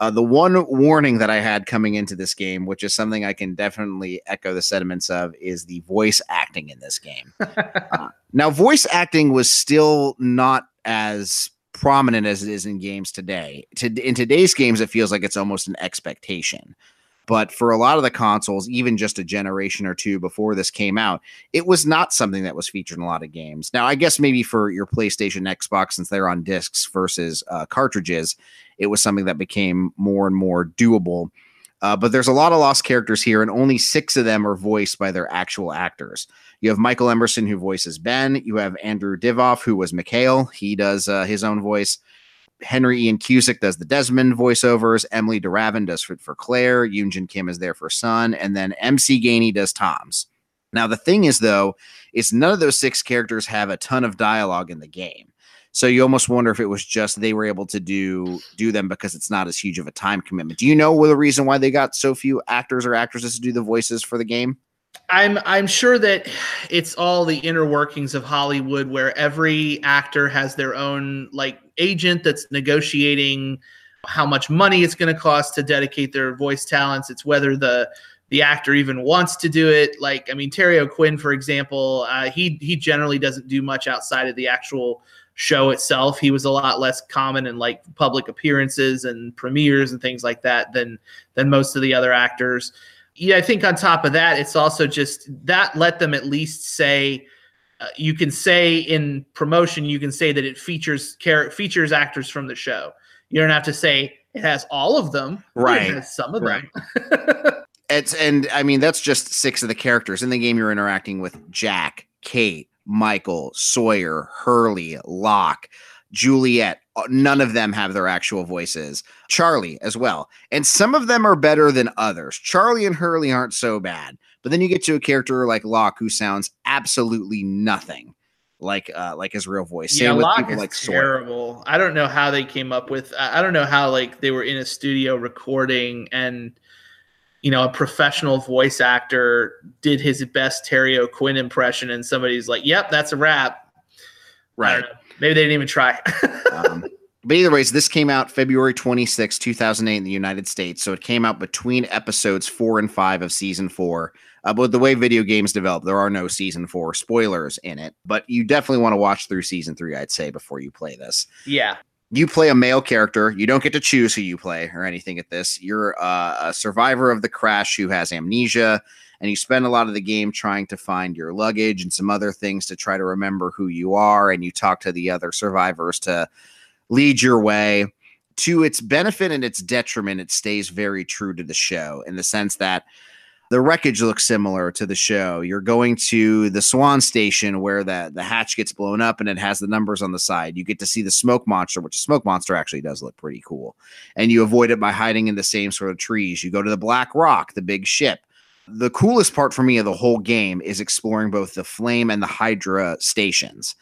Uh, the one warning that I had coming into this game, which is something I can definitely echo the sentiments of, is the voice acting in this game. (laughs) Uh, now, voice acting was still not as prominent as it is in games today. To, in today's games, it feels like it's almost an expectation. But for a lot of the consoles, even just a generation or two before this came out, it was not something that was featured in a lot of games. Now, I guess maybe for your PlayStation, Xbox, since they're on discs versus uh, cartridges, it was something that became more and more doable. Uh, but there's a lot of lost characters here, and only six of them are voiced by their actual actors. You have Michael Emerson, who voices Ben. You have Andrew Divoff, who was Mikhail. He does uh, his own voice. Henry Ian Cusick does the Desmond voiceovers. Emily de Ravin does for, for Claire. Yunjin Kim is there for Sun. And then MC Gainey does Tom's. Now, the thing is, though, is none of those six characters have a ton of dialogue in the game. So you almost wonder if it was just they were able to do do them because it's not as huge of a time commitment. Do you know the reason why they got so few actors or actresses to do the voices for the game? I'm I'm sure that it's all the inner workings of Hollywood where every actor has their own like agent that's negotiating how much money it's going to cost to dedicate their voice talents. It's whether the the actor even wants to do it. Like I mean Terry O'Quinn for example, uh, he he generally doesn't do much outside of the actual show itself. He was a lot less common in like public appearances and premieres and things like that than than most of the other actors yeah, I think on top of that, it's also just that let them at least say uh, you can say in promotion you can say that it features char- features actors from the show. You don't have to say it has all of them. Right. some of them. (laughs) it's and I mean that's just six of the characters in the game. You're interacting with Jack, Kate, Michael, Sawyer, Hurley, Locke, Juliet, uh, none of them have their actual voices. Charlie as well. And some of them are better than others. Charlie and Hurley aren't so bad. But then you get to a character like Locke who sounds absolutely nothing like uh like his real voice. Same yeah, with Locke people is like Sawyer. terrible. I don't know how they came up with I don't know how like they were in a studio recording and you know, a professional voice actor did his best Terry O'Quinn impression, and somebody's like, "Yep, that's a wrap." Right. Maybe they didn't even try. (laughs) um, but either ways, this came out February 26, 2008 in the United States. So it came out between episodes four and five of season four. Uh, but the way video games develop, there are no season four spoilers in it. But you definitely want to watch through season three, I'd say, before you play this. yeah. You play a male character. You don't get to choose who you play or anything at this. You're uh, a survivor of the crash who has amnesia, and you spend a lot of the game trying to find your luggage and some other things to try to remember who you are. And you talk to the other survivors to lead your way. To its benefit and its detriment, it stays very true to the show in the sense that the wreckage looks similar to the show. You're going to the Swan Station where the, the hatch gets blown up and it has the numbers on the side. You get to see the smoke monster, which the smoke monster actually does look pretty cool. And you avoid it by hiding in the same sort of trees. You go to the Black Rock, the big ship. The coolest part for me of the whole game is exploring both the Flame and the Hydra stations.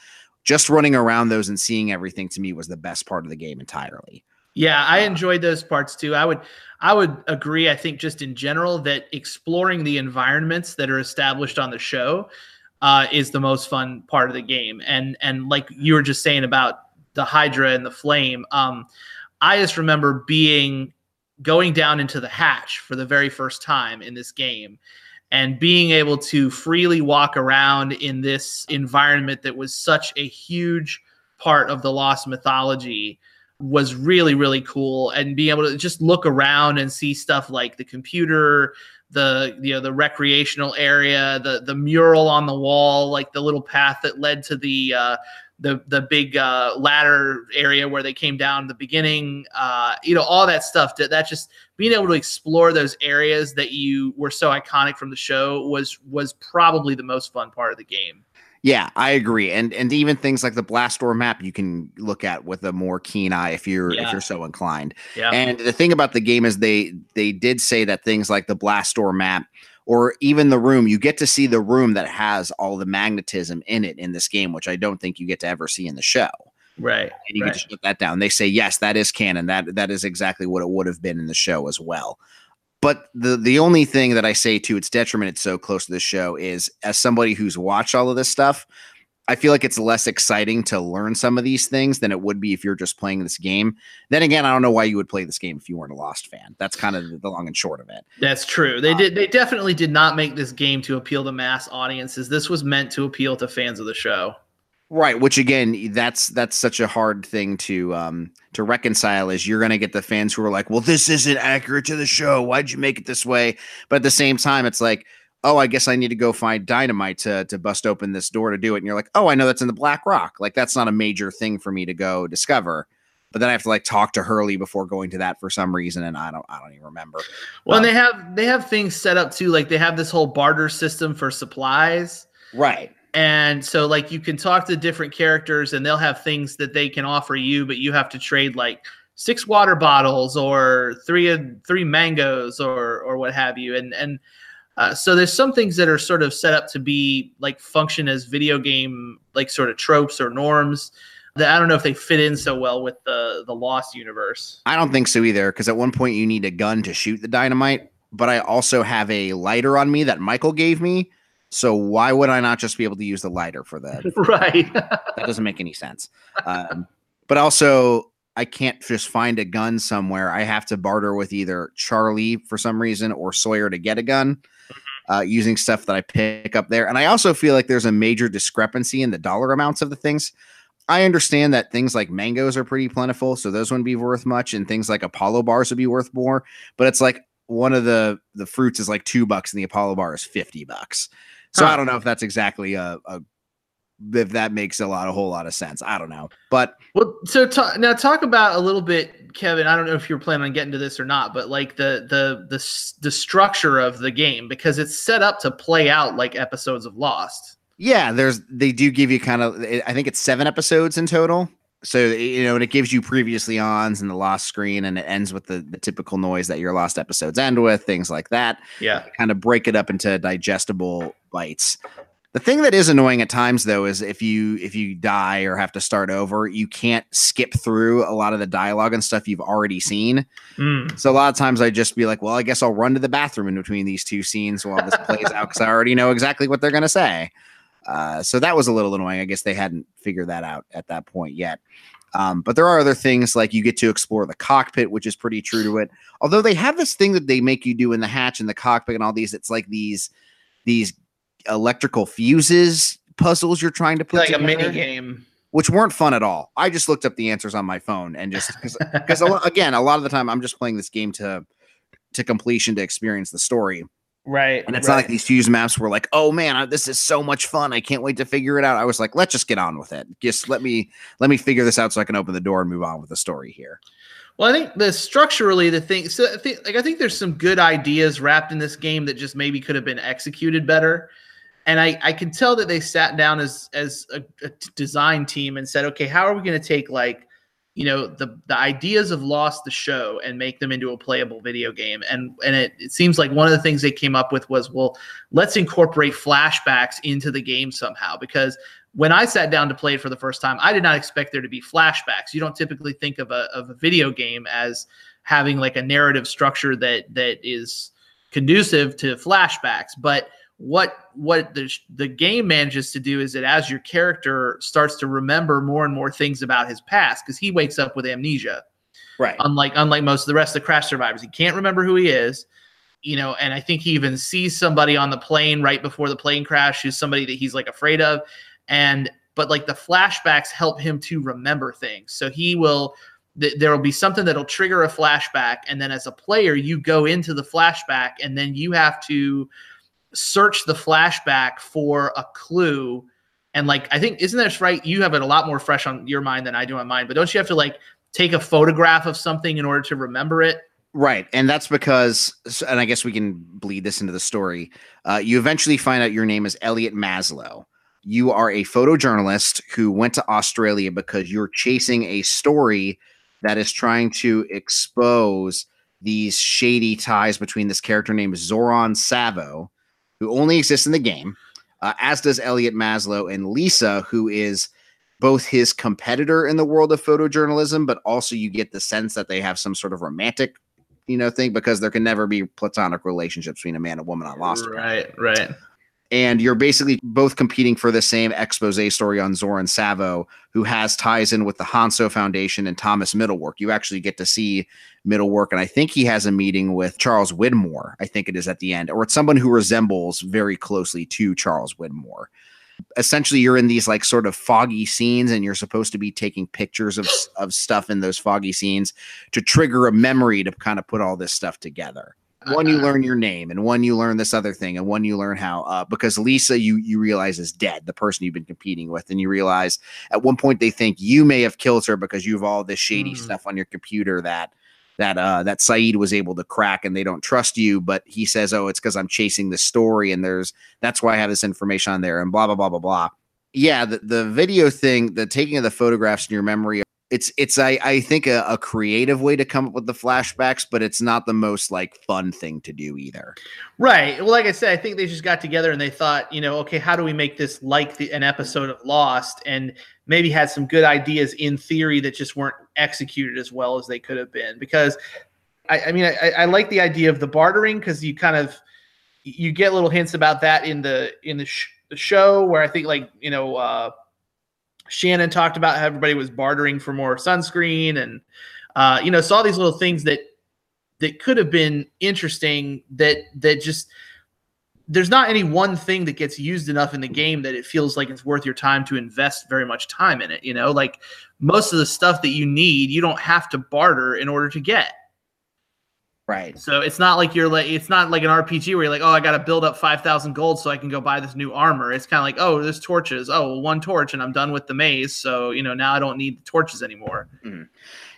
Just running around those and seeing everything to me was the best part of the game entirely. Yeah, I enjoyed those parts too. I would I would agree, I think just in general that exploring the environments that are established on the show uh, is the most fun part of the game. And and like you were just saying about the Hydra and the Flame, um, I just remember being going down into the hatch for the very first time in this game and being able to freely walk around in this environment that was such a huge part of the lost mythology was really really cool. And being able to just look around and see stuff like the computer the you know the recreational area the the mural on the wall like the little path that led to the uh the the big uh ladder area where they came down in the beginning uh you know all that stuff that that just being able to explore those areas that you were so iconic from the show was was probably the most fun part of the game Yeah, I agree. And and even things like the blast door map you can look at with a more keen eye if you're if you're so inclined. yeah And the thing about the game is they they did say that things like the blast door map or even the room, you get to see the room that has all the magnetism in it in this game, which I don't think you get to ever see in the show. right And you right. get to shut that down. They say yes, that is canon. That that is exactly what it would have been in the show as well. But the the only thing that I say to its detriment, it's so close to the show, is as somebody who's watched all of this stuff, I feel like it's less exciting to learn some of these things than it would be if you're just playing this game. Then again, I don't know why you would play this game if you weren't a Lost fan. That's kind of the long and short of it. That's true. They uh, did. They definitely did not make this game to appeal to mass audiences. This was meant to appeal to fans of the show. Right, which again, that's that's such a hard thing to um to reconcile is you're gonna get the fans who are like, Well, this isn't accurate to the show. Why'd you make it this way? But at the same time, it's like, oh, I guess I need to go find dynamite to to bust open this door to do it. And you're like, oh, I know that's in the Black Rock. Like that's not a major thing for me to go discover. But then I have to like talk to Hurley before going to that for some reason, and I don't I don't even remember. Well, and Um, they have they have things set up too. Like they have this whole barter system for supplies. Right. And so like you can talk to different characters and they'll have things that they can offer you, but you have to trade like six water bottles or three three mangoes or or what have you. And and uh, so there's some things that are sort of set up to be like function as video game like sort of tropes or norms. that I don't know if they fit in so well with the the Lost universe. I don't think so either, because at one point you need a gun to shoot the dynamite, but I also have a lighter on me that Michael gave me. So why would I not just be able to use the lighter for that? (laughs) right. that doesn't make any sense. Um, but also, I can't just find a gun somewhere. I have to barter with either Charlie for some reason or Sawyer to get a gun uh, using stuff that I pick up there. And I also feel like there's a major discrepancy in the dollar amounts of the things. I understand that things like mangoes are pretty plentiful, so those wouldn't be worth much, and things like Apollo bars would be worth more. But it's like one of the the fruits is like two bucks, and the Apollo bar is fifty bucks. So Huh. I don't know if that's exactly a, a if that makes a lot a whole lot of sense. I don't know, but Well, so ta- now talk about a little bit, Kevin. I don't know if you're planning on getting to this or not, but like the the the the structure of the game because it's set up to play out like episodes of Lost. Yeah, there's they do give you kind of I think it's seven episodes in total. So you know, and it gives you previously ons and the lost screen, and it ends with the, the typical noise that your lost episodes end with, things like that. Yeah. Kind of break it up into digestible bites. The thing that is annoying at times though is if you if you die or have to start over, you can't skip through a lot of the dialogue and stuff you've already seen. Mm. So a lot of times I just be like, well, I guess I'll run to the bathroom in between these two scenes while this plays out because I already know exactly what they're gonna say. Uh, so that was a little annoying. I guess they hadn't figured that out at that point yet. Um, but there are other things like you get to explore the cockpit, which is pretty true to it. Although they have this thing that they make you do in the hatch and the cockpit and all these, it's like these these electrical fuses puzzles you're trying to put Like a mini game. which weren't fun at all. I just looked up the answers on my phone and just because (laughs) again, a lot of the time I'm just playing this game to to completion to experience the story, Right. and it's not like these fuse maps were like, oh man, I- this is so much fun. I can't wait to figure it out. I was like, let's just get on with it. Just let me let me figure this out so I can open the door and move on with the story here. Well, I think the structurally the thing. So I think like I think there's some good ideas wrapped in this game that just maybe could have been executed better. And I I can tell that they sat down as as a design team and said, okay, how are we going to take like you know the the ideas of Lost the show and make them into a playable video game? And and it, it seems like one of the things they came up with was well, let's incorporate flashbacks into the game somehow because when I sat down to play it for the first time, I did not expect there to be flashbacks. You don't typically think of a of a video game as having like a narrative structure that that is conducive to flashbacks. But what what the the game manages to do is that as your character starts to remember more and more things about his past, because he wakes up with amnesia. Right. unlike unlike most of the rest of the crash survivors he can't remember who he is you know and i think he even sees somebody on the plane right before the plane crash who's somebody that he's like afraid of. And but like the flashbacks help him to remember things. So he will th- there will be something that'll trigger a flashback and then as a player you go into the flashback and then you have to search the flashback for a clue and like i think isn't that right you have it a lot more fresh on your mind than i do on mine but don't you have to like take a photograph of something in order to remember it Right. And that's because, and I guess we can bleed this into the story. Uh, you eventually find out your name is Elliott Maslow. You are a photojournalist who went to Australia because you're chasing a story that is trying to expose these shady ties between this character named Zoran Savo, who only exists in the game, uh, as does Elliott Maslow and Lisa, who is both his competitor in the world of photojournalism, but also you get the sense that they have some sort of romantic you know thing because there can never be platonic relationships between a man and woman on Lost. right right And you're basically both competing for the same expose story on Zoran Savo, who has ties in with the Hanso Foundation and Thomas Mittelwerk. You actually get to see Mittelwerk, and I think he has a meeting with Charles Widmore. I think it is at the end, or it's someone who resembles very closely to Charles Widmore essentially you're in these like sort of foggy scenes and you're supposed to be taking pictures of of stuff in those foggy scenes to trigger a memory to kind of put all this stuff together one you learn your name and one you learn this other thing and one you learn how uh, because lisa you you realize is dead the person you've been competing with and you realize at one point they think you may have killed her because you have all this shady Mm. stuff on your computer that that uh that Sayid was able to crack and they don't trust you, but he says, Oh, it's because I'm chasing the story and there's that's why I have this information on there and blah blah blah blah blah. Yeah, the, the video thing, the taking of the photographs in your memory, it's it's I, I think a, a creative way to come up with the flashbacks, but it's not the most like fun thing to do either. right well like i said i think they just got together and they thought you know okay how do we make this like the, an episode of lost and maybe had some good ideas in theory that just weren't executed as well as they could have been. Because I, I mean, I, I like the idea of the bartering because you kind of you get little hints about that in the in the, sh- the show where I think like you know uh, Shannon talked about how everybody was bartering for more sunscreen and uh, you know saw these little things that that could have been interesting that that just there's not any one thing that gets used enough in the game that it feels like it's worth your time to invest very much time in it you know? Like most of the stuff that you need you don't have to barter in order to get Right. so it's not like you're like it's not like an RPG where you're like, oh, I got to build up five thousand gold so I can go buy this new armor. It's kind of like, oh, there's torches. Oh, well, one torch and I'm done with the maze. So you know now I don't need the torches anymore. Mm-hmm.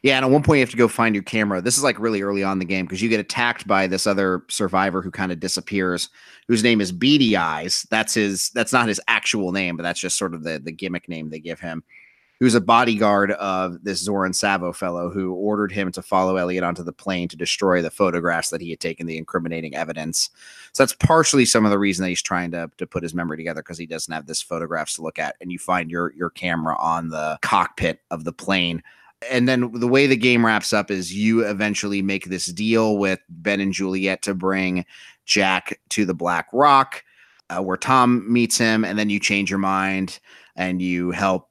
Yeah, and at one point you have to go find your camera. This is like really early on in the game because you get attacked by this other survivor who kind of disappears, whose name is Beady Eyes. That's his. That's not his actual name, but that's just sort of the the gimmick name they give him. Who's a bodyguard of this Zoran Savo fellow who ordered him to follow Elliott onto the plane to destroy the photographs that he had taken, the incriminating evidence. So that's partially some of the reason that he's trying to to put his memory together because he doesn't have this photographs to look at. And you find your your camera on the cockpit of the plane and then the way the game wraps up is you eventually make this deal with Ben and Juliet to bring Jack to the Black Rock, uh, where Tom meets him, and then you change your mind and you help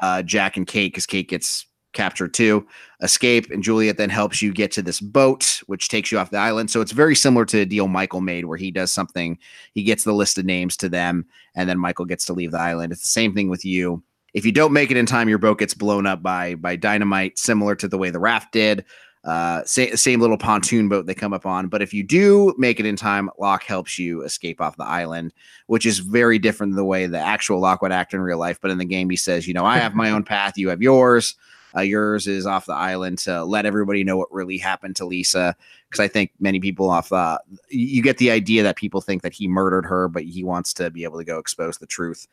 uh, Jack and Kate because Kate gets captured too, escape, and Juliet then helps you get to this boat, which takes you off the island. So it's very similar to a deal Michael made, where he does something, he gets the list of names to them, and then Michael gets to leave the island. It's the same thing with you if you don't make it in time, your boat gets blown up by by dynamite, similar to the way the raft did. Uh, same, same little pontoon boat they come up on. But if you do make it in time, Locke helps you escape off the island, which is very different than the way the actual Locke would act in real life. But in the game, he says, you know, I have my own (laughs) path, you have yours. Uh, yours is off the island to let everybody know what really happened to Lisa. Because I think many people off, uh, you get the idea that people think that he murdered her, but he wants to be able to go expose the truth.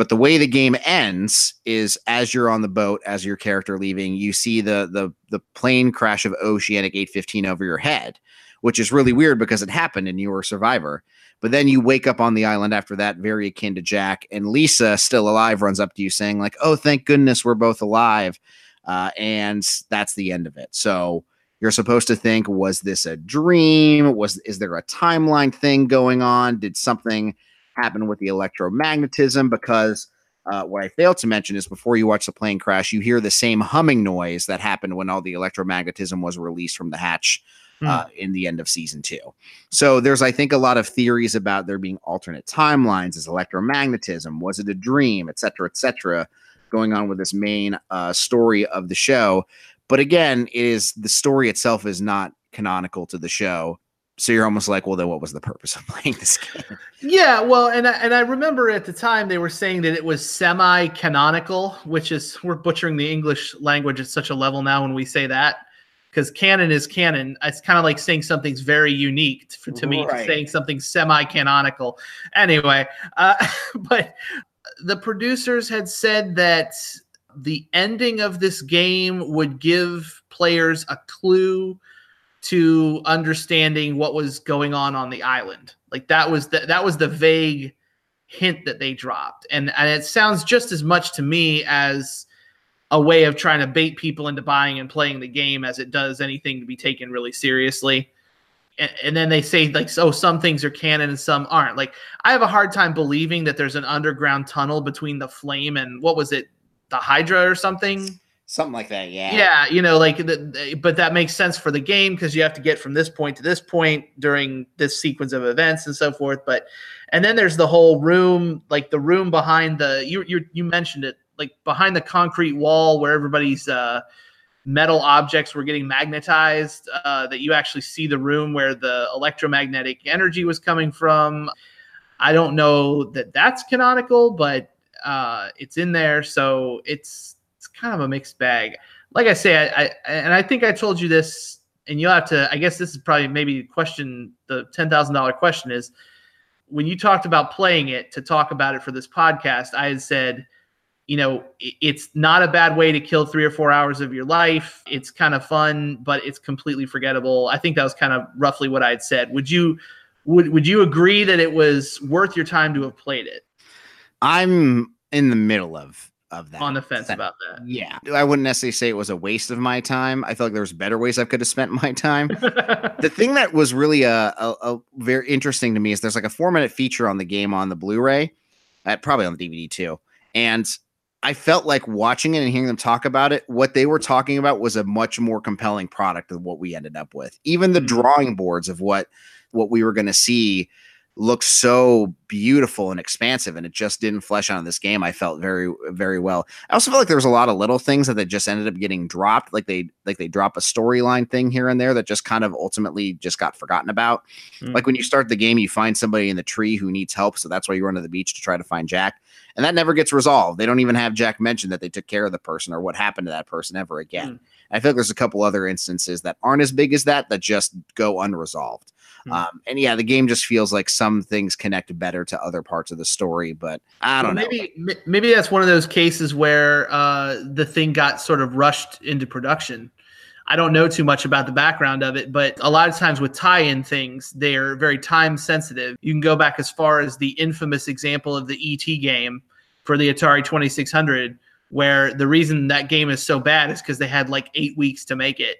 But the way the game ends is as you're on the boat, as your character leaving, you see the the the plane crash of Oceanic 815 over your head, which is really weird because it happened and you were a survivor. But then you wake up on the island after that, very akin to Jack, and Lisa, still alive, runs up to you saying like, "Oh, thank goodness we're both alive," uh, and that's the end of it. So you're supposed to think, was this a dream? Was is there a timeline thing going on? Did something happen with the electromagnetism because uh, what I failed to mention is before you watch the plane crash, you hear the same humming noise that happened when all the electromagnetism was released from the hatch uh, in the end of season two. So there's, I think, a lot of theories about there being alternate timelines. Is electromagnetism? Was it a dream? Et cetera, et cetera, going on with this main uh, story of the show. But again, it is the story itself is not canonical to the show. So you're almost like, well, then what was the purpose of (laughs) playing this game? Yeah, well, and I, and I remember at the time they were saying that it was semi-canonical, which is we're butchering the English language at such a level now when we say that because canon is canon. It's kind of like saying something's very unique for, to me, Right. saying something semi-canonical. Anyway, uh, (laughs) but the producers had said that the ending of this game would give players a clue to understanding what was going on on the island. Like that was the, that was the vague hint that they dropped, and and it sounds just as much to me as a way of trying to bait people into buying and playing the game as it does anything to be taken really seriously. And, and then they say like, so some things are canon and some aren't. Like I have a hard time believing that there's an underground tunnel between the flame and what was it, the Hydra or something. Something like that, yeah. Yeah, you know, like, the, but that makes sense for the game because you have to get from this point to this point during this sequence of events and so forth. But, and then there's the whole room, like the room behind the you you you mentioned it, like behind the concrete wall where everybody's uh, metal objects were getting magnetized. Uh, that you actually see the room where the electromagnetic energy was coming from. I don't know that that's canonical, but uh, it's in there, so it's it's kind of a mixed bag. Like I say, I, I and I think I told you this, and you'll have to. I guess this is probably maybe question. The ten thousand dollar question is when you talked about playing it to talk about it for this podcast. I had said, you know, it's not a bad way to kill three or four hours of your life. It's kind of fun, but it's completely forgettable. I think that was kind of roughly what I had said. Would you would would you agree that it was worth your time to have played it? I'm in the middle of of that. on the fence That- about that. Yeah, I wouldn't necessarily say it was a waste of my time. I felt like there was better ways I could have spent (laughs) my time. (laughs) the thing that was really uh, a, a very interesting to me is there's like a four minute feature on the game on the Blu-ray, uh, probably on the DVD too, and I felt like watching it and hearing them talk about it. What they were talking about was a much more compelling product than what we ended up with. Even the Mhm. drawing boards of what what we were going to see looked so beautiful and expansive, and it just didn't flesh out in this game. I felt very very well. I also felt like there was a lot of little things that they just ended up getting dropped. Like they like they drop a storyline thing here and there that just kind of ultimately just got forgotten about. Hmm. Like when you start the game, you find somebody in the tree who needs help, so that's why you run to the beach to try to find Jack, and that never gets resolved. They don't even have Jack mention that they took care of the person or what happened to that person ever again. I feel like there's a couple other instances that aren't as big as that that just go unresolved. Hmm. Um, and yeah, the game just feels like some things connect better to other parts of the story, but I don't know. maybe maybe that's one of those cases where uh, the thing got sort of rushed into production. I don't know too much about the background of it, but a lot of times with tie-in things, they're very time sensitive. You can go back as far as the infamous example of the ET game for the Atari 2600, where the reason that game is so bad is because they had like eight weeks to make it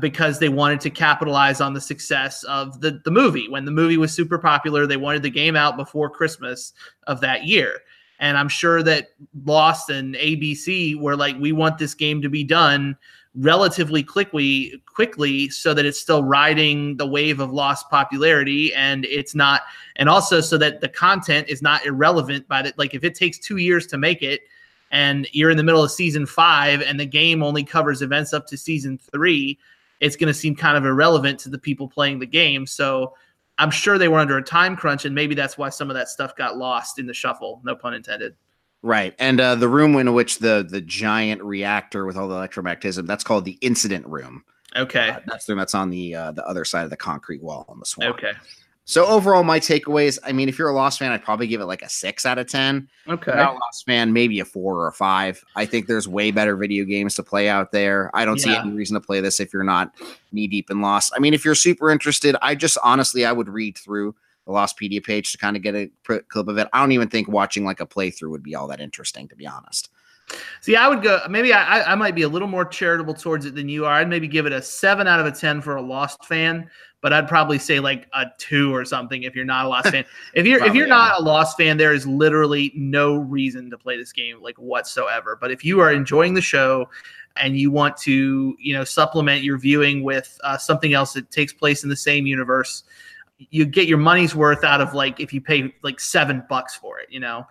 because they wanted to capitalize on the success of the, the movie. When the movie was super popular, they wanted the game out before Christmas of that year. And I'm sure that Lost and ABC were like, we want this game to be done relatively quickly, quickly, so that it's still riding the wave of Lost popularity, and it's not, and also so that the content is not irrelevant. By that, like if it takes two years to make it, and you're in the middle of season five, and the game only covers events up to season three, it's going to seem kind of irrelevant to the people playing the game. So I'm sure they were under a time crunch, and maybe that's why some of that stuff got lost in the shuffle. No pun intended. Right. And uh, the room in which the the giant reactor with all the electromagnetism, that's called the incident room. Okay. Uh, that's the room that's on the uh, the other side of the concrete wall on the swamp. Okay. So overall, my takeaways, I mean, if you're a Lost fan, I'd probably give it like a six out of ten. Okay. If you're not a Lost fan, maybe a four or a five. I think there's way better video games to play out there. I don't see any reason to play this if you're not knee deep in Lost. I mean, if you're super interested, I just honestly I would read through the Lostpedia page to kind of get a clip of it. I don't even think watching like a playthrough would be all that interesting, to be honest. See, I would go. Maybe I, I- I might be a little more charitable towards it than you are. I'd maybe give it a seven out of a ten for a Lost fan, but I'd probably say like a two or something if you're not a Lost (laughs) fan. If you're if you're not a Lost fan, there is literally no reason to play this game like whatsoever. But if you are enjoying the show and you want to, you know, supplement your viewing with uh, something else that takes place in the same universe, you get your money's worth out of like if you pay like seven bucks for it, you know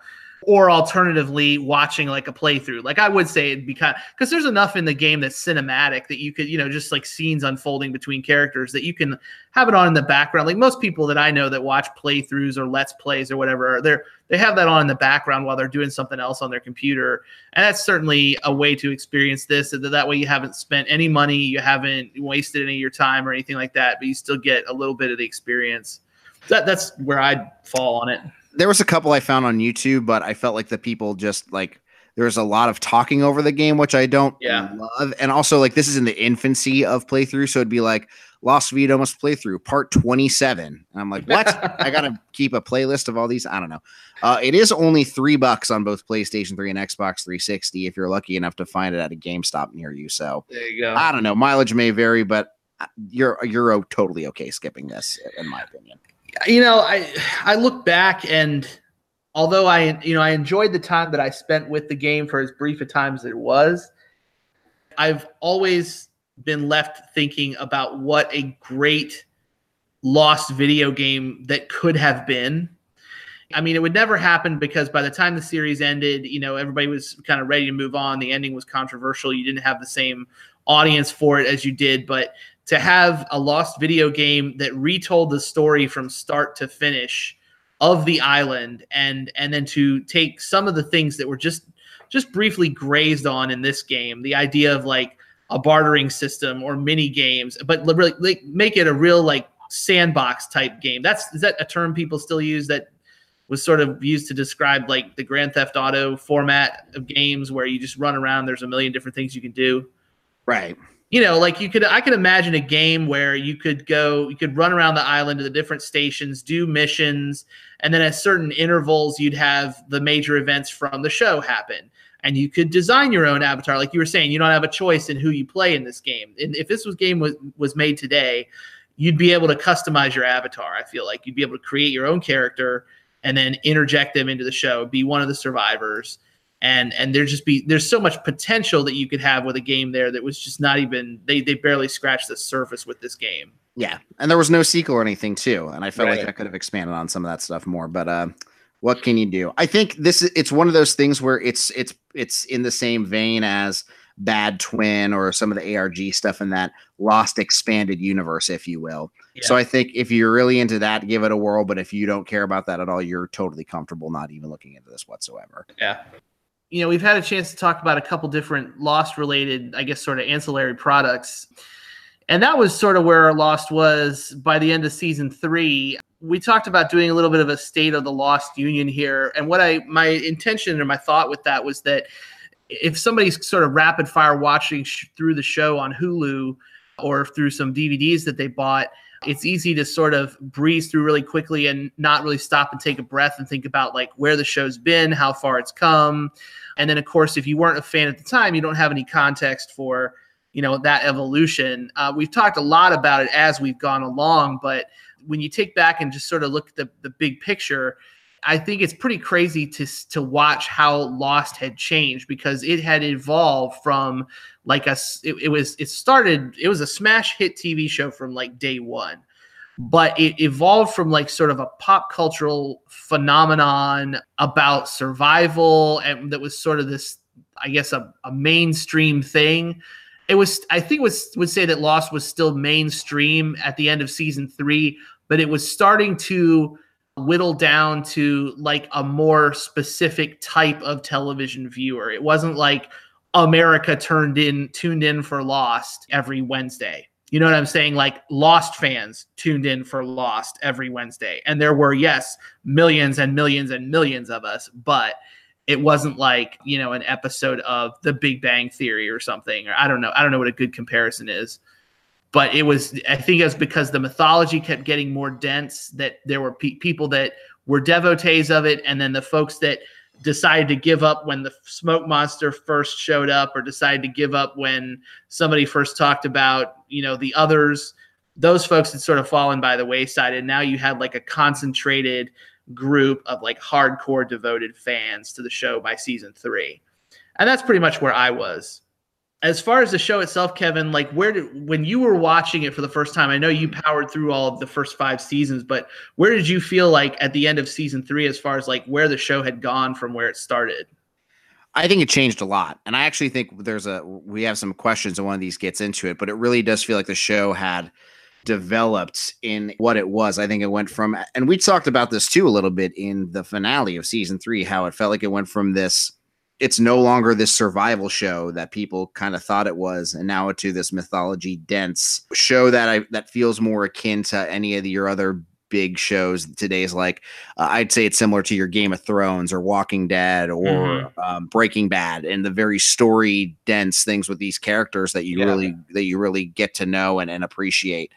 or alternatively watching like a playthrough. Like i would say it'd be kind because there's enough in the game that's cinematic that you could you know just like scenes unfolding between characters that you can have it on in the background. Like most people that i know that watch playthroughs or let's plays or whatever they're they have that on in the background while they're doing something else on their computer. And that's certainly a way to experience this that that way you haven't spent any money you haven't wasted any of your time or anything like that but you still get a little bit of the experience. That, that's where i'd fall on it there was a couple I found on YouTube, but I felt like the people just like there was a lot of talking over the game, which I don't Yeah. love. And also, like this is in the infancy of playthrough, so it'd be like Lost Via Domus playthrough part twenty seven, and I'm like, what? I gotta (laughs) keep a playlist of all these. I don't know. Uh, it is only three bucks on both PlayStation Three and Xbox 360 if you're lucky enough to find it at a GameStop near you. So there you go I don't know. Mileage may vary, but uh, you're you're totally okay skipping this, in my opinion. You know i i look back and although i you know i enjoyed the time that i spent with the game for as brief a time as it was i've always been left thinking about what a great lost video game that could have been. I mean it would never happen because by the time the series ended you know everybody was kind of ready to move on. The ending was controversial. You didn't have the same audience for it as you did but to have a lost video game that retold the story from start to finish of the island and and then to take some of the things that were just just briefly grazed on in this game the idea of like a bartering system or mini games but really like, make it a real like sandbox type game that's is that a term people still use that was sort of used to describe like the grand theft auto format of games where you just run around there's a million different things you can do Right. You know, like you could, I could imagine a game where you could go, you could run around the island to the different stations, do missions, and then at certain intervals, you'd have the major events from the show happen. And you could design your own avatar, like you were saying. You don't have a choice in who you play in this game. And if this was game was was made today, you'd be able to customize your avatar. I feel like you'd be able to create your own character and then interject them into the show, be one of the survivors and and there just be there's so much potential that you could have with a game there that was just not even they they barely scratched the surface with this game. Yeah, and there was no sequel or anything too, and I felt Right. like I could have expanded on some of that stuff more. But uh, what can you do? I think this it's one of those things where it's it's it's in the same vein as Bad Twin or some of the ARG stuff in that Lost expanded universe, if you will. So I think if you're really into that, give it a whirl. But if you don't care about that at all, you're totally comfortable not even looking into this whatsoever. Yeah. You know, we've had a chance to talk about a couple different Lost related, I guess, sort of ancillary products. And that was sort of where our Lost was by the end of season three. We talked about doing a little bit of a state of the Lost Union here. And what I, my intention or my thought with that was that if somebody's sort of rapid fire watching sh- through the show on Hulu or through some DVDs that they bought, it's easy to sort of breeze through really quickly and not really stop and take a breath and think about like where the show's been, how far it's come. And then, of course, if you weren't a fan at the time, you don't have any context for you know that evolution. Uh, we've talked a lot about it as we've gone along, but when you take back and just sort of look at the, the big picture, I think it's pretty crazy to to watch how Lost had changed because it had evolved from like a it, it was it started it was a smash hit TV show from like day one, but it evolved from like sort of a pop cultural phenomenon about survival and that was sort of this I guess a, a mainstream thing. It was I think was would say that Lost was still mainstream at the end of season three, but it was starting to whittle down to like a more specific type of television viewer. It wasn't like America turned in tuned in for Lost every Wednesday. You know what I'm saying? Like Lost fans tuned in for Lost every Wednesday. And there were yes, millions and millions and millions of us, but it wasn't like, you know, an episode of The Big Bang Theory or something or I don't know. I don't know what a good comparison is but it was i think it was because the mythology kept getting more dense that there were pe- people that were devotees of it and then the folks that decided to give up when the smoke monster first showed up or decided to give up when somebody first talked about you know the others those folks had sort of fallen by the wayside. And now you had like a concentrated group of like hardcore devoted fans to the show by season three. And that's pretty much where i was as far as the show itself, Kevin, like where did when you were watching it for the first time? I know you mm-hmm. powered through all of the first five seasons, but where did you feel like at the end of season three, as far as like where the show had gone from where it started? I think it changed a lot. And I actually think there's a we have some questions and one of these gets into it, but it really does feel like the show had developed in what it was. I think it went from and we talked about this too a little bit in the finale of season 3 how it felt like it went from this it's no longer this survival show that people kind of thought it was and now it's to this mythology dense show that I that feels more akin to any of the, your other big shows today's like uh, I'd say it's similar to your Game of Thrones or Walking Dead or Mhm. um, Breaking Bad and the very story dense things with these characters that you Yeah. really that you really get to know and, and appreciate.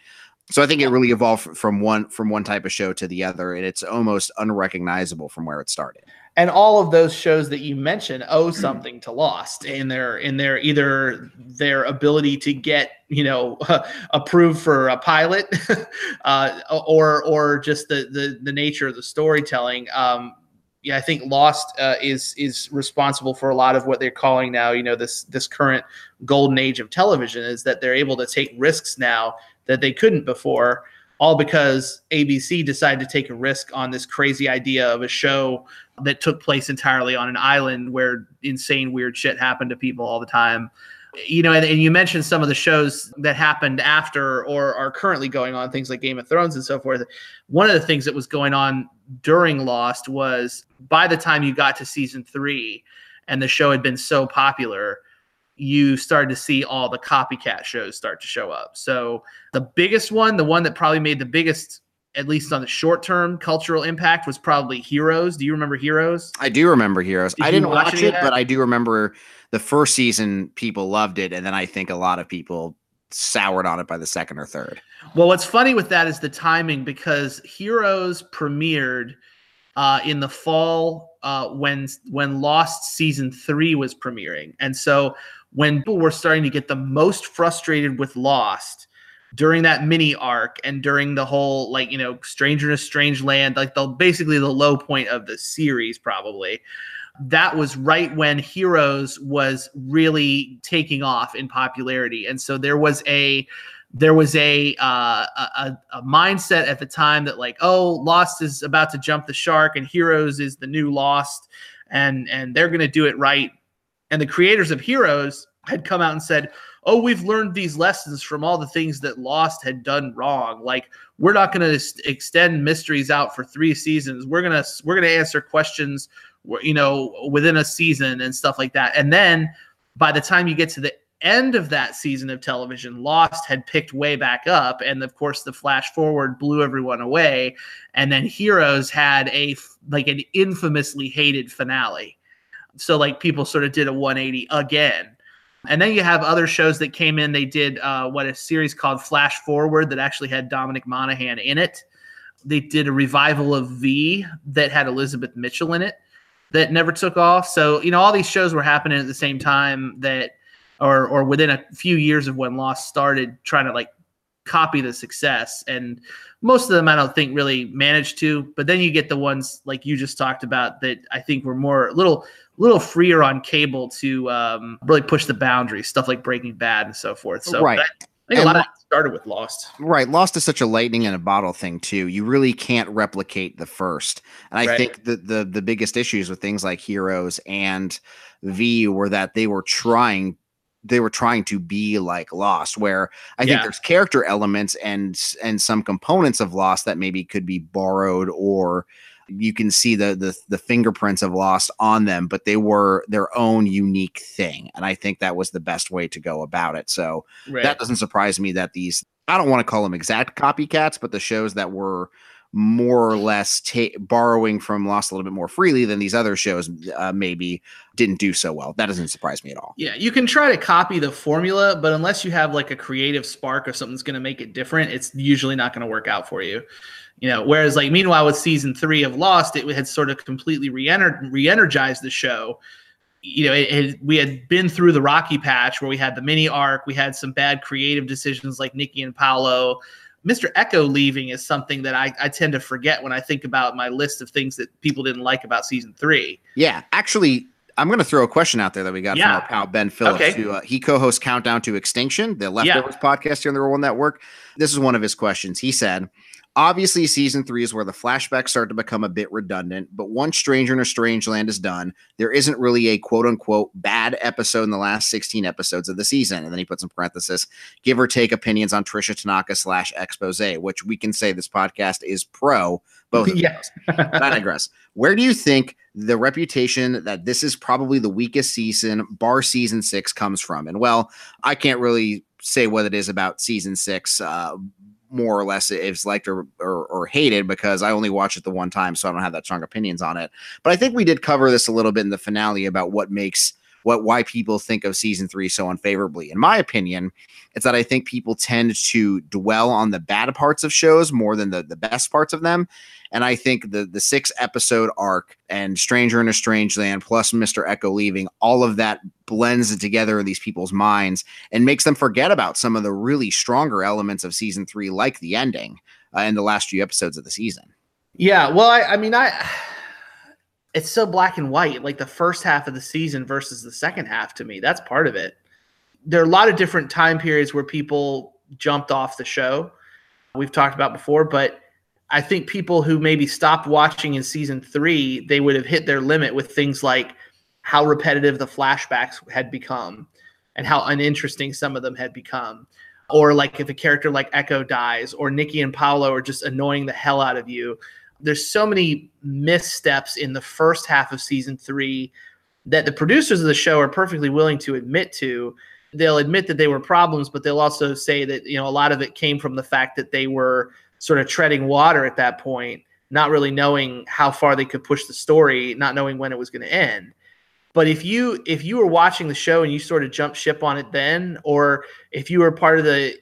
So I think it really evolved from one from one type of show to the other, and it's almost unrecognizable from where it started. And all of those shows that you mentioned owe something to Lost in their in their either their ability to get you know (laughs) approved for a pilot, (laughs) uh, or or just the the the nature of the storytelling. Um, yeah, I think Lost uh, is is responsible for a lot of what they're calling now, you know, this this current golden age of television is that they're able to take risks now that they couldn't before, all because ABC decided to take a risk on this crazy idea of a show that took place entirely on an island where insane weird shit happened to people all the time. You know and, and you mentioned some of the shows that happened after or are currently going on things like game of thrones and so forth. One of the things that was going on during lost was by the time you got to season three and the show had been so popular you started to see all the copycat shows start to show up. So the biggest one the one that probably made the biggest at least on the short term cultural impact was probably heroes do you remember heroes I do remember Heroes. Did I didn't watch watch it, but I do remember the first season. People loved it, and then I think a lot of people soured on it by the second or third. Well, what's funny with that is the timing because Heroes premiered uh, in the fall uh, when when Lost season three was premiering, and so when people were starting to get the most frustrated with Lost during that mini arc and during the whole like you know Stranger in a Strange Land, like the basically the low point of the series probably. That was right when Heroes was really taking off in popularity, and so there was a there was a, uh, a a mindset at the time that like oh lost is about to jump the shark and heroes is the new lost and and they're going to do it right and the creators of heroes had come out and said oh we've learned these lessons from all the things that lost had done wrong like we're not going to extend mysteries out for three seasons we're to we're to answer questions you know within a season and stuff like that and then by the time you get to the end of that season of television, Lost had picked way back up. And of course, the flash forward blew everyone away. And then Heroes had a like an infamously hated finale. So, like, people sort of did a 180 again. And then you have other shows that came in. They did uh, what a series called Flash Forward that actually had Dominic Monaghan in it. They did a revival of V that had Elizabeth Mitchell in it that never took off. So, you know, all these shows were happening at the same time that or or within a few years of when Lost started trying to like copy the success and most of them I don't think really managed to but then you get the ones like you just talked about that I think were more a little freer on cable to um, really push the boundaries stuff like Breaking Bad and so forth so right. I, I think and a lot of it started with Lost. Right. Lost is such a lightning in a bottle thing too. You really can't replicate the first. And I right. think the, the the biggest issues with things like Heroes and V were that they were trying they were trying to be like Lost, where I yeah. think there's character elements and and some components of Lost that maybe could be borrowed or you can see the the the fingerprints of Lost on them, but they were their own unique thing, and I think that was the best way to go about it. So right. that doesn't surprise me that these I don't want to call them exact copycats, but the shows that were more or less ta- borrowing from Lost a little bit more freely than these other shows uh, maybe didn't do so well. That doesn't surprise me at all. Yeah, you can try to copy the formula, but unless you have like a creative spark of something's going to make it different, it's usually not going to work out for you. You know, whereas like meanwhile with season three of Lost, it had sort of completely re-ener- re-energized the show. You know, it, it, we had been through the rocky patch where we had the mini arc, we had some bad creative decisions like Nikki and paolo Mr. Eko leaving is something that I, I tend to forget when I think about my list of things that people didn't like about season three. Yeah, actually, I'm going to throw a question out there that we got yeah. from our pal Ben Phillips. Okay. Who, uh, he co-hosts Countdown to Extinction, the Leftovers yeah. podcast here on the Roll Network. This is one of his questions. He said, Obviously, season three is where the flashbacks start to become a bit redundant, but once Stranger in a Strange Land is done, there isn't really a quote unquote bad episode in the last 16 episodes of the season. And then he puts in parenthesis, give or take opinions on Tricia Tanaka slash Exposé, which we can say this podcast is pro both of yes. I digress. Where do you think the reputation that this is probably the weakest season, bar season six, comes from? And well, I can't really say what it is about season six, uh, more or less it's liked or, or, or hated because I only watched it the one time, so I don't have that strong opinions on it. But I think we did cover this a little bit in the finale about what makes what why people think of season three so unfavorably. In my opinion, it's that I think people tend to dwell on the bad parts of shows more than the, the best parts of them. And I think the the six episode arc and Stranger in a Strange Land plus Mr. Eko leaving, all of that blends together in these people's minds and makes them forget about some of the really stronger elements of season three, like the ending uh, in the last few episodes of the season. Yeah, well, I, I mean, I it's so black and white, like the first half of the season versus the second half to me. That's part of it. There are a lot of different time periods where people jumped off the show. We've talked about before, but I think people who maybe stopped watching in season three, they would have hit their limit with things like how repetitive the flashbacks had become and how uninteresting some of them had become. Or like if a character like Eko dies, or Nikki and Paolo are just annoying the hell out of you. There's so many missteps in the first half of season three that the producers of the show are perfectly willing to admit to. They'll admit that they were problems, but they'll also say that you know a lot of it came from the fact that they were sort of treading water at that point, not really knowing how far they could push the story, not knowing when it was going to end. But if you if you were watching the show and you sort of jumped ship on it then, or if you were part of the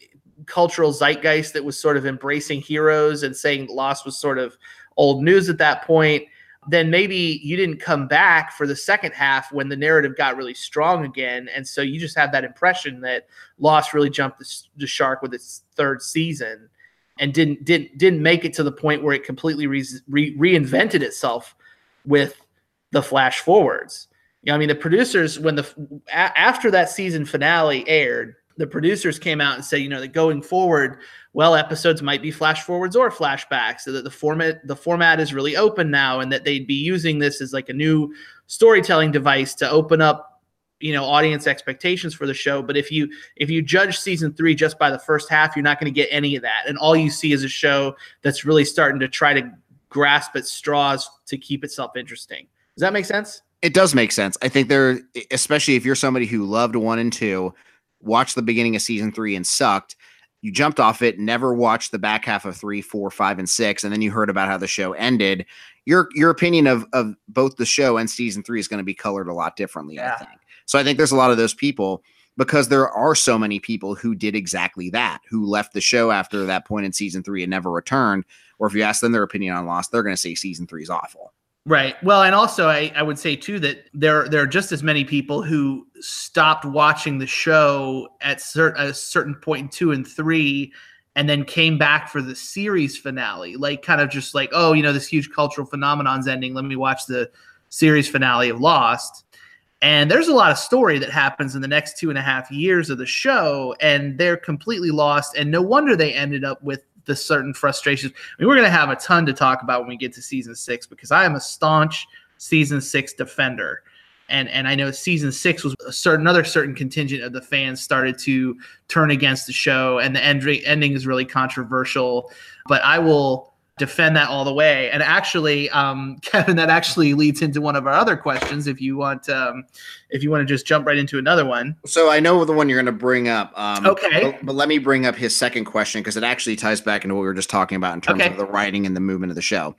cultural zeitgeist that was sort of embracing heroes and saying Lost was sort of old news at that point, then maybe you didn't come back for the second half when the narrative got really strong again. And so you just have that impression that Lost really jumped the, the shark with its third season and didn't didn't didn't make it to the point where it completely re- re- reinvented itself with the flash forwards. You know, I mean, the producers when the after that season finale aired, the producers came out and said, you know, that going forward, well, episodes might be flash forwards or flashbacks, so that the format the format is really open now, and that they'd be using this as like a new storytelling device to open up you know audience expectations for the show. But if you if you judge season three just by the first half you're not going to get any of that. And all you see is a show that's really starting to try to grasp at straws to keep itself interesting. Does that make sense? It does make sense. I think there, especially if you're somebody who loved one and two, watched the beginning of season three and sucked. You jumped off it, never watched the back half of three, four, five, and six, and then you heard about how the show ended. Your your opinion of of both the show and season three is going to be colored a lot differently. Yeah. I think. So I think there's a lot of those people because there are so many people who did exactly that, who left the show after that point in season three and never returned. Or if you ask them their opinion on Lost, they're going to say season three is awful. Right. Well, and also I, I would say too that there there are just as many people who stopped watching the show at cer- a certain point in two and three, and then came back for the series finale, like kind of just like, oh, you know, this huge cultural phenomenon's ending. Let me watch the series finale of Lost. And there's a lot of story that happens in the next two and a half years of the show, and they're completely lost. And no wonder they ended up with the certain frustrations. I mean, we're going to have a ton to talk about when we get to season six because I am a staunch season six defender. And, and I know season six was a certain another certain contingent of the fans started to turn against the show, and the end, ending is really controversial. But I will defend that all the way. And actually, um, (laughs) Kevin, that actually leads into one of our other questions. If you want, um, if you want to just jump right into another one. So I know the one you're going to bring up. Um, Okay. But, but let me bring up his second question because it actually ties back into what we were just talking about in terms Okay. of the writing and the movement of the show.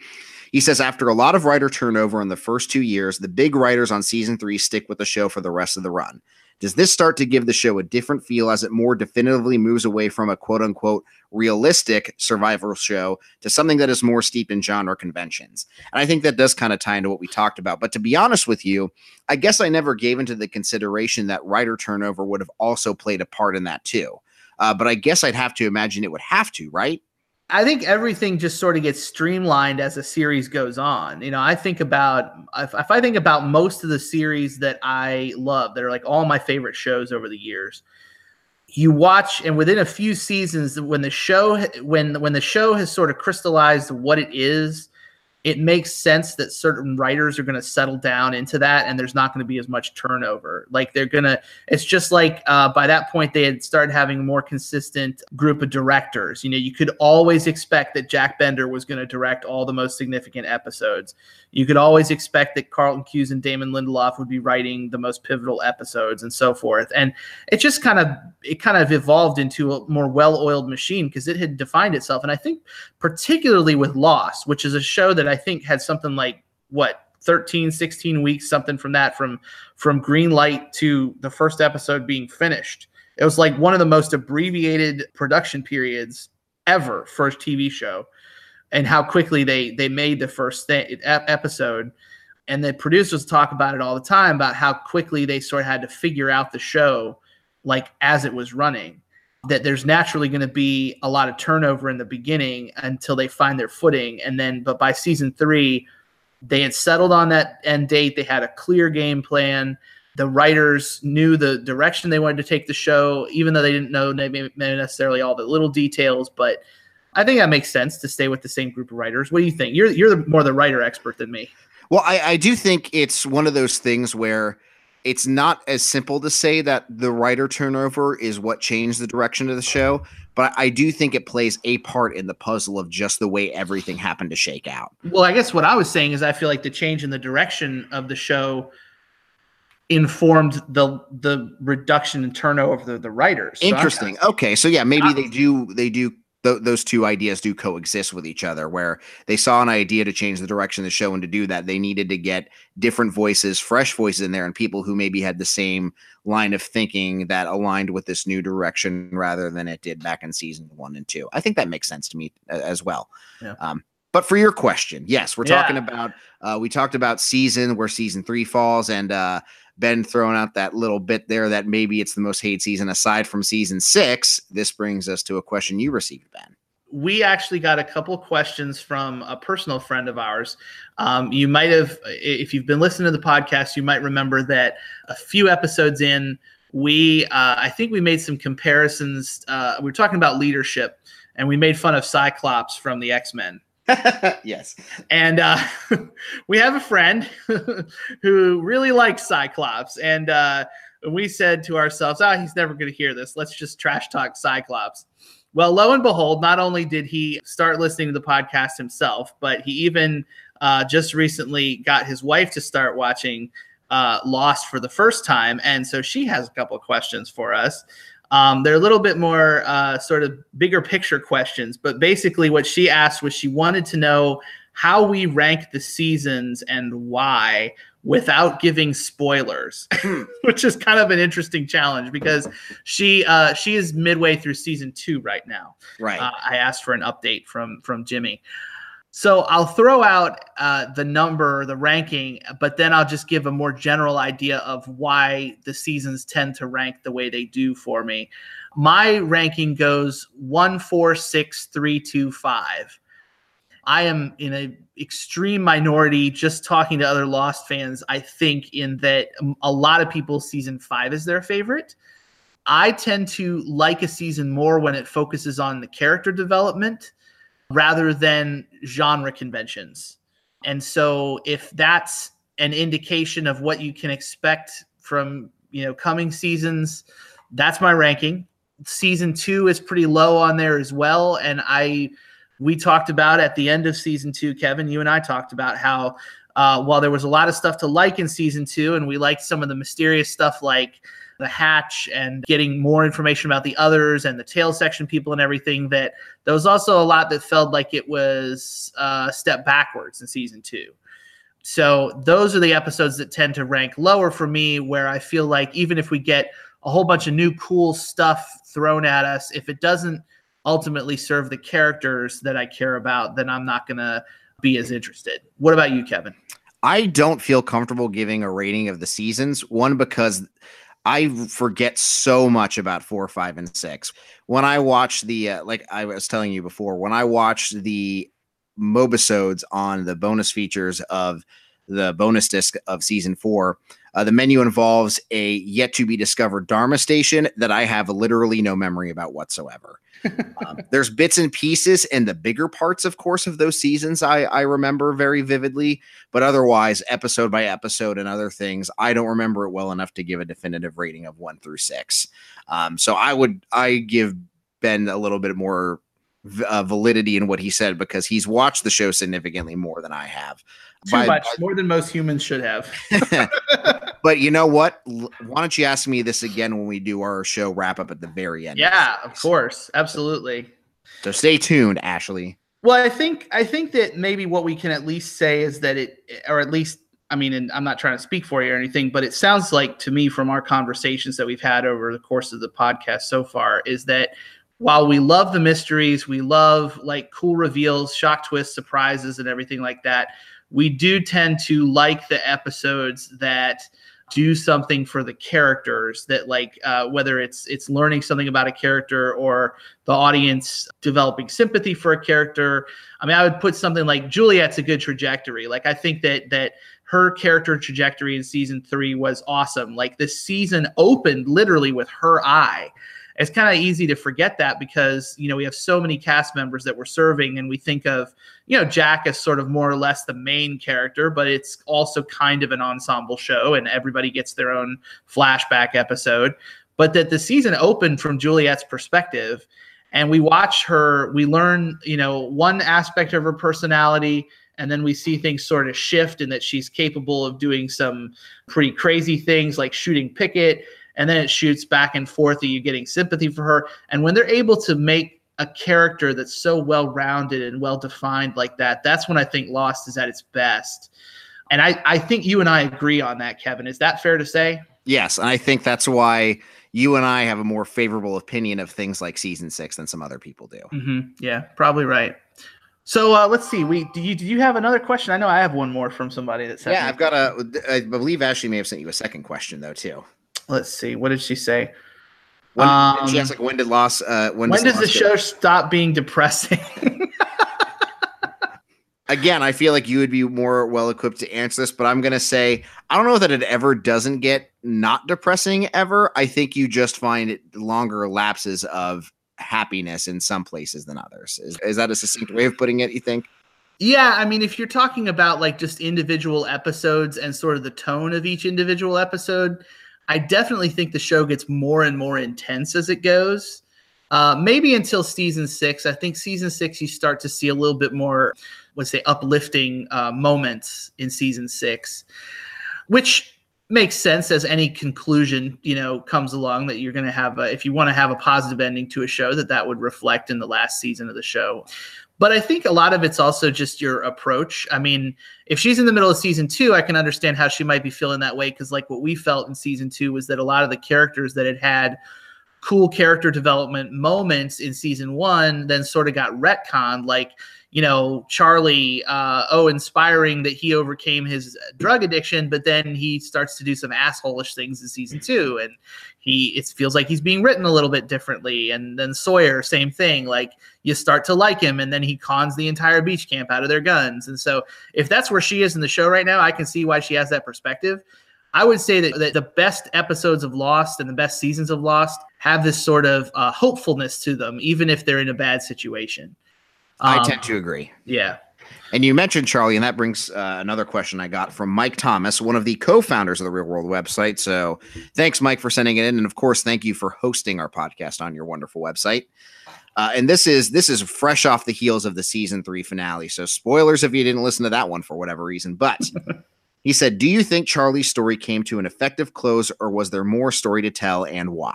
He says after a lot of writer turnover in the first two years, the big writers on season three stick with the show for the rest of the run. Does this start to give the show a different feel as it more definitively moves away from a quote unquote realistic survival show to something that is more steeped in genre conventions? And I think that does kind of tie into what we talked about. But to be honest with you, I guess I never gave into the consideration that writer turnover would have also played a part in that too. Uh, but I guess I'd have to imagine it would have to, right? I think everything just sort of gets streamlined as a series goes on. You know, I think about if, if I think about most of the series that I love, that are like all my favorite shows over the years. You watch, and within a few seasons, when the show when when the show has sort of crystallized what it is, it makes sense that certain writers are going to settle down into that, and there's not going to be as much turnover. Like they're gonna, it's just like uh, by that point they had started having a more consistent group of directors. You know, you could always expect that Jack Bender was going to direct all the most significant episodes. You could always expect that Carlton Cuse and Damon Lindelof would be writing the most pivotal episodes and so forth. And it just kind of it kind of evolved into a more well-oiled machine because it had defined itself. And I think particularly with Lost, which is a show that I think had something like what 13 16 weeks something from that from from green light to the first episode being finished it was like one of the most abbreviated production periods ever for a tv show and how quickly they they made the first th- episode. And the producers talk about it all the time about how quickly they sort of had to figure out the show like as it was running that there's naturally going to be a lot of turnover in the beginning until they find their footing. And then but by season 3 they had settled on that end date. They had a clear game plan. The writers knew the direction they wanted to take the show even though they didn't know maybe necessarily all the little details but I think that makes sense to stay with the same group of writers. What do you think? You're you're the, more the writer expert than me. Well, I, I do think it's one of those things where it's not as simple to say that the writer turnover is what changed the direction of the show, but I do think it plays a part in the puzzle of just the way everything happened to shake out. Well, I guess what I was saying is I feel like the change in the direction of the show informed the the reduction in turnover of the, the writers. So Interesting. Okay, so yeah, maybe they do they do th- those two ideas do coexist with each other where they saw an idea to change the direction of the show and to do that they needed to get different voices fresh voices in there and people who maybe had the same line of thinking that aligned with this new direction rather than it did back in season one and two i think that makes sense to me as well yeah. um, but for your question yes we're yeah. talking about uh, we talked about season where season three falls and uh, Ben throwing out that little bit there that maybe it's the most hated season aside from season six. This brings us to a question you received, Ben. We actually got a couple questions from a personal friend of ours. Um, you might have, if you've been listening to the podcast, you might remember that a few episodes in, we, uh, I think we made some comparisons. Uh, we were talking about leadership, and we made fun of Cyclops from the X Men. (laughs) yes. And uh, (laughs) we have a friend (laughs) who really likes Cyclops. And uh, we said to ourselves, ah, oh, he's never going to hear this. Let's just trash talk Cyclops. Well, lo and behold, not only did he start listening to the podcast himself, but he even uh, just recently got his wife to start watching uh, Lost for the first time. And so she has a couple of questions for us. Um, they're a little bit more uh, sort of bigger picture questions, but basically, what she asked was she wanted to know how we rank the seasons and why without giving spoilers, (clears throat) (laughs) which is kind of an interesting challenge because she uh, she is midway through season two right now. Right. Uh, I asked for an update from from Jimmy. So I'll throw out uh, the number, the ranking, but then I'll just give a more general idea of why the seasons tend to rank the way they do for me. My ranking goes one, four, six, three, two, five. I am in an extreme minority. Just talking to other Lost fans, I think in that a lot of people season five is their favorite. I tend to like a season more when it focuses on the character development rather than genre conventions. And so if that's an indication of what you can expect from, you know, coming seasons, that's my ranking. Season 2 is pretty low on there as well and I we talked about at the end of season 2 Kevin, you and I talked about how uh, while there was a lot of stuff to like in season 2 and we liked some of the mysterious stuff like the hatch and getting more information about the others and the tail section people and everything that there was also a lot that felt like it was a step backwards in season two. So those are the episodes that tend to rank lower for me where i feel like even if we get a whole bunch of new cool stuff thrown at us if it doesn't ultimately serve the characters that i care about then i'm not going to be as interested. What about you kevin? I don't feel comfortable giving a rating of the seasons. One, because I forget so much about four, five, and six. When I watch the, uh, like I was telling you before, when I watch the mobisodes on the bonus features of the bonus disc of season four, uh, the menu involves a yet to be discovered Dharma station that I have literally no memory about whatsoever (laughs) um, there's bits and pieces and the bigger parts, of course, of those seasons I, I remember very vividly, but otherwise, episode by episode and other things, I don't remember it well enough to give a definitive rating of one through six. Um, so I would I give Ben a little bit more uh, validity in what he said because he's watched the show significantly more than I have. Too by, much, by, more than most humans should have. (laughs) (laughs) but you know what? Why don't you ask me this again when we do our show wrap up at the very end? Yeah, of, of course, absolutely. So stay tuned, Ashley. Well, I think I think that maybe what we can at least say is that it, or at least I mean, and I'm not trying to speak for you or anything, but it sounds like to me from our conversations that we've had over the course of the podcast so far is that while we love the mysteries, we love like cool reveals, shock twists, surprises, and everything like that we do tend to like the episodes that do something for the characters that like uh, whether it's it's learning something about a character or the audience developing sympathy for a character. I mean i would put something like juliet's a good trajectory. Like i think that that her character trajectory in season three was awesome. Like the season opened literally with her eye. It's kind of easy to forget that because you know we have so many cast members that we're serving and we think of you know jack is sort of more or less the main character but it's also kind of an ensemble show and everybody gets their own flashback episode but that the season opened from juliet's perspective and we watch her we learn you know one aspect of her personality and then we see things sort of shift and that she's capable of doing some pretty crazy things like shooting pickett and then it shoots back and forth. Are you getting sympathy for her? And when they're able to make a character that's so well rounded and well defined like that, that's when I think Lost is at its best. And I, I think you and I agree on that, Kevin. Is that fair to say? Yes, and I think that's why you and I have a more favorable opinion of things like season six than some other people do. Mm-hmm. Yeah, probably right. So uh, let's see. We do you do you have another question? I know I have one more from somebody that said. Yeah, I've got a. I believe Ashley may have sent you a second question though too. Let's see. What did she say? When, Um, she like, when did loss? Uh, when, When does the Lost show go- stop being depressing? (laughs) Again, I feel like you would be more well equipped to answer this, but I'm gonna say I don't know that it ever doesn't get not depressing ever. I think you just find it longer lapses of happiness in some places than others. Is, is that a succinct way of putting it? You think? Yeah, I mean, if you're talking about like just individual episodes and sort of the tone of each individual episode, I definitely think the show gets more and more intense as it goes. Uh, maybe until season six. I think season six, you start to see a little bit more, let's say, uplifting uh, moments in season six, which makes sense as any conclusion you know comes along that you're going to have a, if you want to have a positive ending to a show that that would reflect in the last season of the show but I think a lot of it's also just your approach. I mean, if she's in the middle of season two, I can understand how she might be feeling that way because, like, what we felt in season two was that a lot of the characters that had had cool character development moments in season one then sort of got retconned. Like, you know, Charlie, uh, oh, inspiring that he overcame his drug addiction, but then he starts to do some assholish things in season two, and he it feels like he's being written a little bit differently. And then Sawyer, same thing. Like you start to like him, and then he cons the entire beach camp out of their guns. And so, if that's where she is in the show right now, I can see why she has that perspective. I would say that, that the best episodes of Lost and the best seasons of Lost have this sort of uh, hopefulness to them, even if they're in a bad situation. I Um, tend to agree. Yeah. And you mentioned Charlie, and that brings uh, another question I got from Mike Thomas, one of the co-founders of the Real World website. So, thanks, Mike, for sending it in, and of course, thank you for hosting our podcast on your wonderful website. Uh, and this is this is fresh off the heels of the season three finale. So, spoilers if you didn't listen to that one for whatever reason. But (laughs) he said, "Do you think Charlie's story came to an effective close, or was there more story to tell, and why?"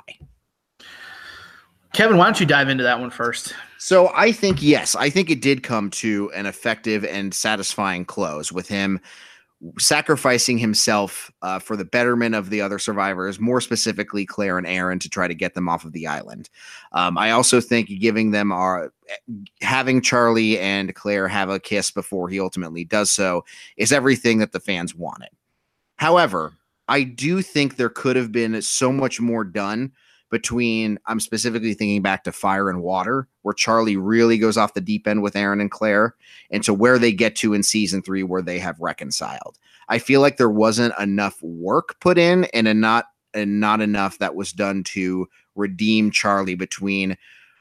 Kevin, why don't you dive into that one first? So I think yes, I think it did come to an effective and satisfying close with him sacrificing himself uh, for the betterment of the other survivors, more specifically Claire and Aaron, to try to get them off of the island. Um, I also think giving them our having Charlie and Claire have a kiss before he ultimately does so is everything that the fans wanted. However, I do think there could have been so much more done between I'm specifically thinking back to Fire and Water, where Charlie really goes off the deep end with Aaron and Claire, and to where they get to in season three, where they have reconciled. I feel like there wasn't enough work put in, and a not and not enough that was done to redeem Charlie between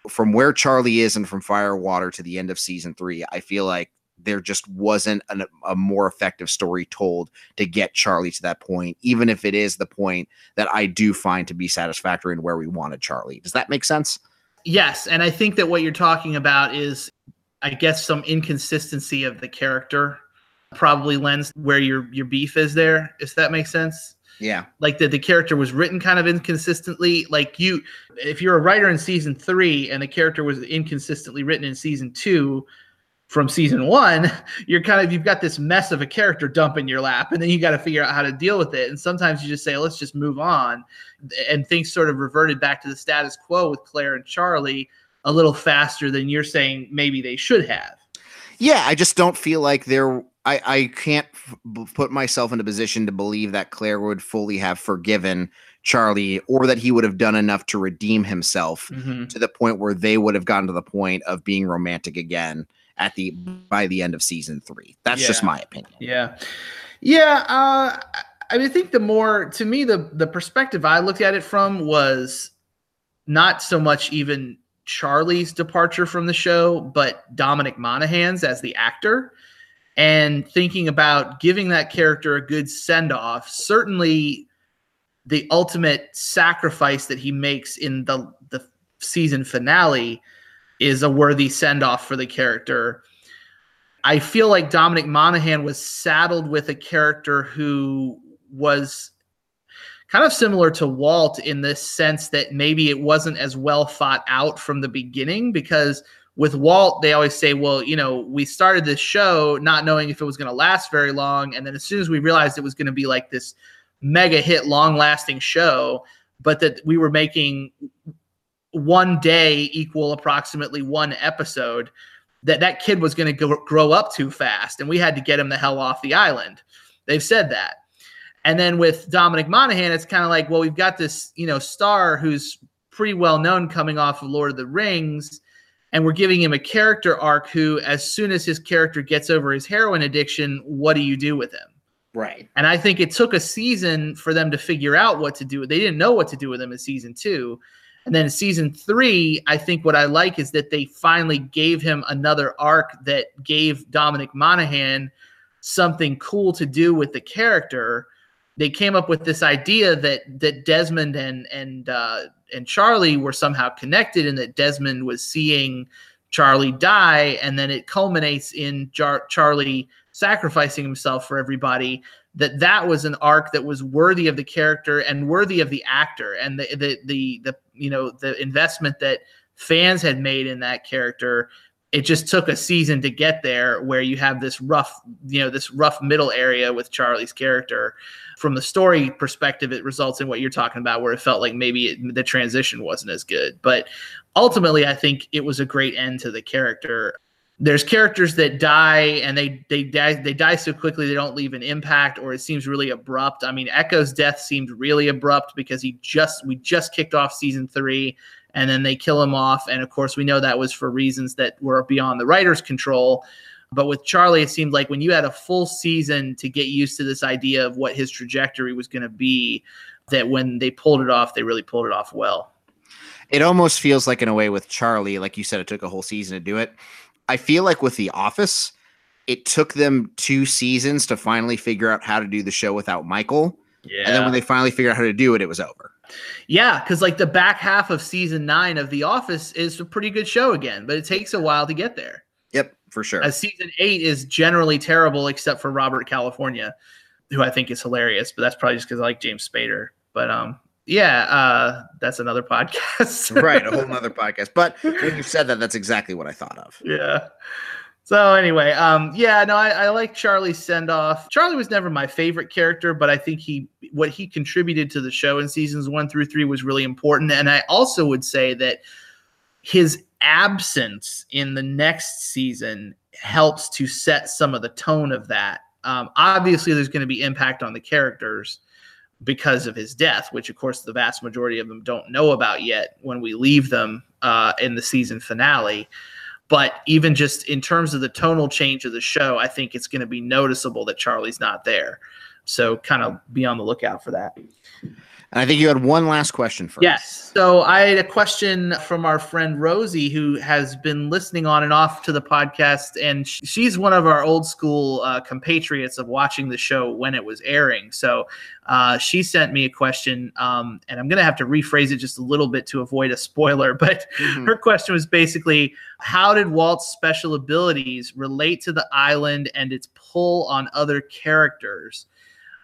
from where Charlie is and from Fire Water to the end of season three. I feel like there just wasn't an, a more effective story told to get Charlie to that point, even if it is the point that I do find to be satisfactory and where we wanted Charlie. Does that make sense? Yes, and I think that what you're talking about is, I guess, some inconsistency of the character probably lends where your your beef is there. If that makes sense. Yeah. Like that the character was written kind of inconsistently. Like you, if you're a writer in season three and the character was inconsistently written in season two, from season one, you're kind of you've got this mess of a character dump in your lap, and then you got to figure out how to deal with it. And sometimes you just say, let's just move on. And things sort of reverted back to the status quo with Claire and Charlie a little faster than you're saying maybe they should have. Yeah, I just don't feel like there. I I can't f- put myself in a position to believe that Claire would fully have forgiven Charlie, or that he would have done enough to redeem himself mm-hmm. to the point where they would have gotten to the point of being romantic again at the by the end of season three. That's just my opinion. Yeah, yeah. Uh, I mean, I think the more to me the the perspective I looked at it from was not so much even Charlie's departure from the show, but Dominic Monaghan's as the actor, and thinking about giving that character a good send off. Certainly, the ultimate sacrifice that he makes in the the season finale is a worthy send off for the character. I feel like Dominic Monaghan was saddled with a character who was kind of similar to Walt in this sense that maybe it wasn't as well thought out from the beginning because with Walt, they always say, well, you know, we started this show not knowing if it was going to last very long. And then as soon as we realized it was going to be like this mega hit, long lasting show, but that we were making one day equal approximately one episode, that that kid was going to grow up too fast. And we had to get him the hell off the island. They've said that. And then with Dominic Monaghan, it's kind of like, well, we've got this, you know, star who's pretty well known coming off of Lord of the Rings, and we're giving him a character arc who, as soon as his character gets over his heroin addiction, what do you do with him? Right. And I think it took a season for them to figure out what to do. They didn't know what to do with him in season two. And then season three, I think what I like is that they finally gave him another arc that gave Dominic Monaghan something cool to do with the character. They came up with this idea that that Desmond and and uh, and Charlie were somehow connected, and that Desmond was seeing Charlie die, and then it culminates in Jar- Charlie sacrificing himself for everybody. That that was an arc that was worthy of the character and worthy of the actor, and the the the, the you know the investment that fans had made in that character it just took a season to get there where you have this rough you know this rough middle area with charlie's character. From the story perspective it results in what you're talking about where it felt like maybe it, the transition wasn't as good. But ultimately i think it was a great end to the character there's characters that die and they they die they die so quickly they don't leave an impact or it seems really abrupt i mean Eko's death seemed really abrupt because he just we just kicked off season three and then they kill him off. And of course, we know that was for reasons that were beyond the writer's control. But with Charlie, it seemed like when you had a full season to get used to this idea of what his trajectory was going to be, that when they pulled it off, they really pulled it off well. It almost feels like, in a way, with Charlie, like you said, it took a whole season to do it. I feel like with The Office, it took them two seasons to finally figure out how to do the show without Michael. Yeah. And then when they finally figured out how to do it, it was over. Yeah, because like the back half of season nine of The Office is a pretty good show again, but it takes a while to get there. Yep, for sure. As season eight is generally terrible, except for Robert California, who I think is hilarious, but that's probably just because I like James Spader. But um, yeah, uh, that's another (laughs) podcast. right, a whole nother podcast. But when you said that, that's exactly what I thought of. Yeah. So anyway, um, yeah, no, I, I like Charlie's send off. Charlie was never my favorite character, but I think he what he contributed to the show in seasons one through three was really important. And I also would say that his absence in the next season helps to set some of the tone of that. Um, obviously, there's going to be impact on the characters because of his death, which of course the vast majority of them don't know about yet when we leave them uh, in the season finale. But even just in terms of the tonal change of the show, I think it's going to be noticeable that Charlie's not there. So kind of be on the lookout for that. And I think you had one last question for yes. Us. So I had a question from our friend Rosie, who has been listening on and off to the podcast, and she's one of our old school uh, compatriots of watching the show when it was airing. So uh, she sent me a question, um, and I'm going to have to rephrase it just a little bit to avoid a spoiler. (laughs) But mm-hmm. her question was basically, how did Walt's special abilities relate to the island and its pull on other characters?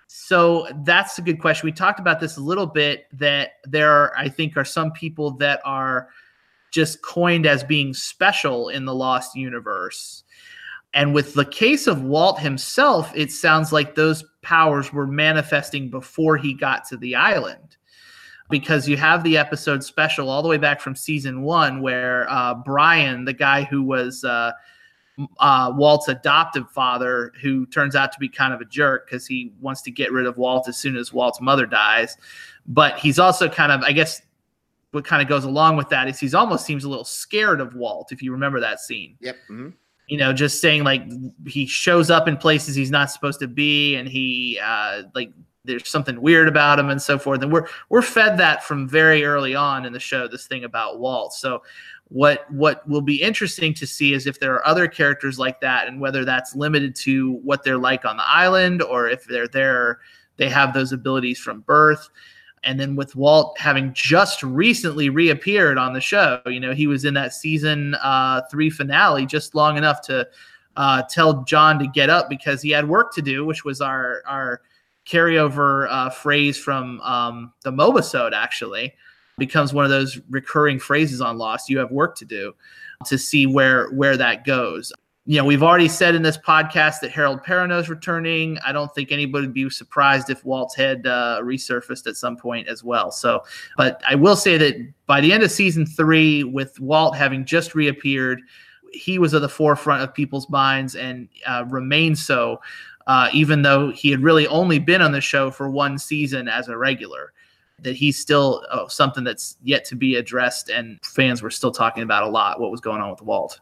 So that's a good question. We talked about this a little bit that there are, I think, are some people that are just coined as being special in the Lost universe. And with the case of Walt himself, it sounds like those powers were manifesting before he got to the island. Because you have the episode special all the way back from season one, where uh, Brian, the guy who was uh, uh, Walt's adoptive father, who turns out to be kind of a jerk because he wants to get rid of Walt as soon as Walt's mother dies. But he's also kind of, I guess, what kind of goes along with that is he's almost seems a little scared of Walt, if you remember that scene. Yep. Mm-hmm. You know, just saying like he shows up in places he's not supposed to be, and he uh, like there's something weird about him and so forth. And we're we're fed that from very early on in the show. This thing about Walt. So what what will be interesting to see is if there are other characters like that and whether that's limited to what they're like on the island or if they're there they have those abilities from birth. And then with Walt having just recently reappeared on the show, you know, he was in that season uh, three finale just long enough to uh, tell John to get up because he had work to do, which was our our carryover uh, phrase from um, the Mobisode actually becomes one of those recurring phrases on Lost. You have work to do to see where where that goes. You know, we've already said in this podcast that Harold Perrineau is returning. I don't think anybody would be surprised if Walt's head uh, resurfaced at some point as well. So, but I will say that by the end of season three, with Walt having just reappeared, he was at the forefront of people's minds and uh, remains so, uh, even though he had really only been on the show for one season as a regular. That he's still uh, something that's yet to be addressed, and fans were still talking about a lot what was going on with Walt.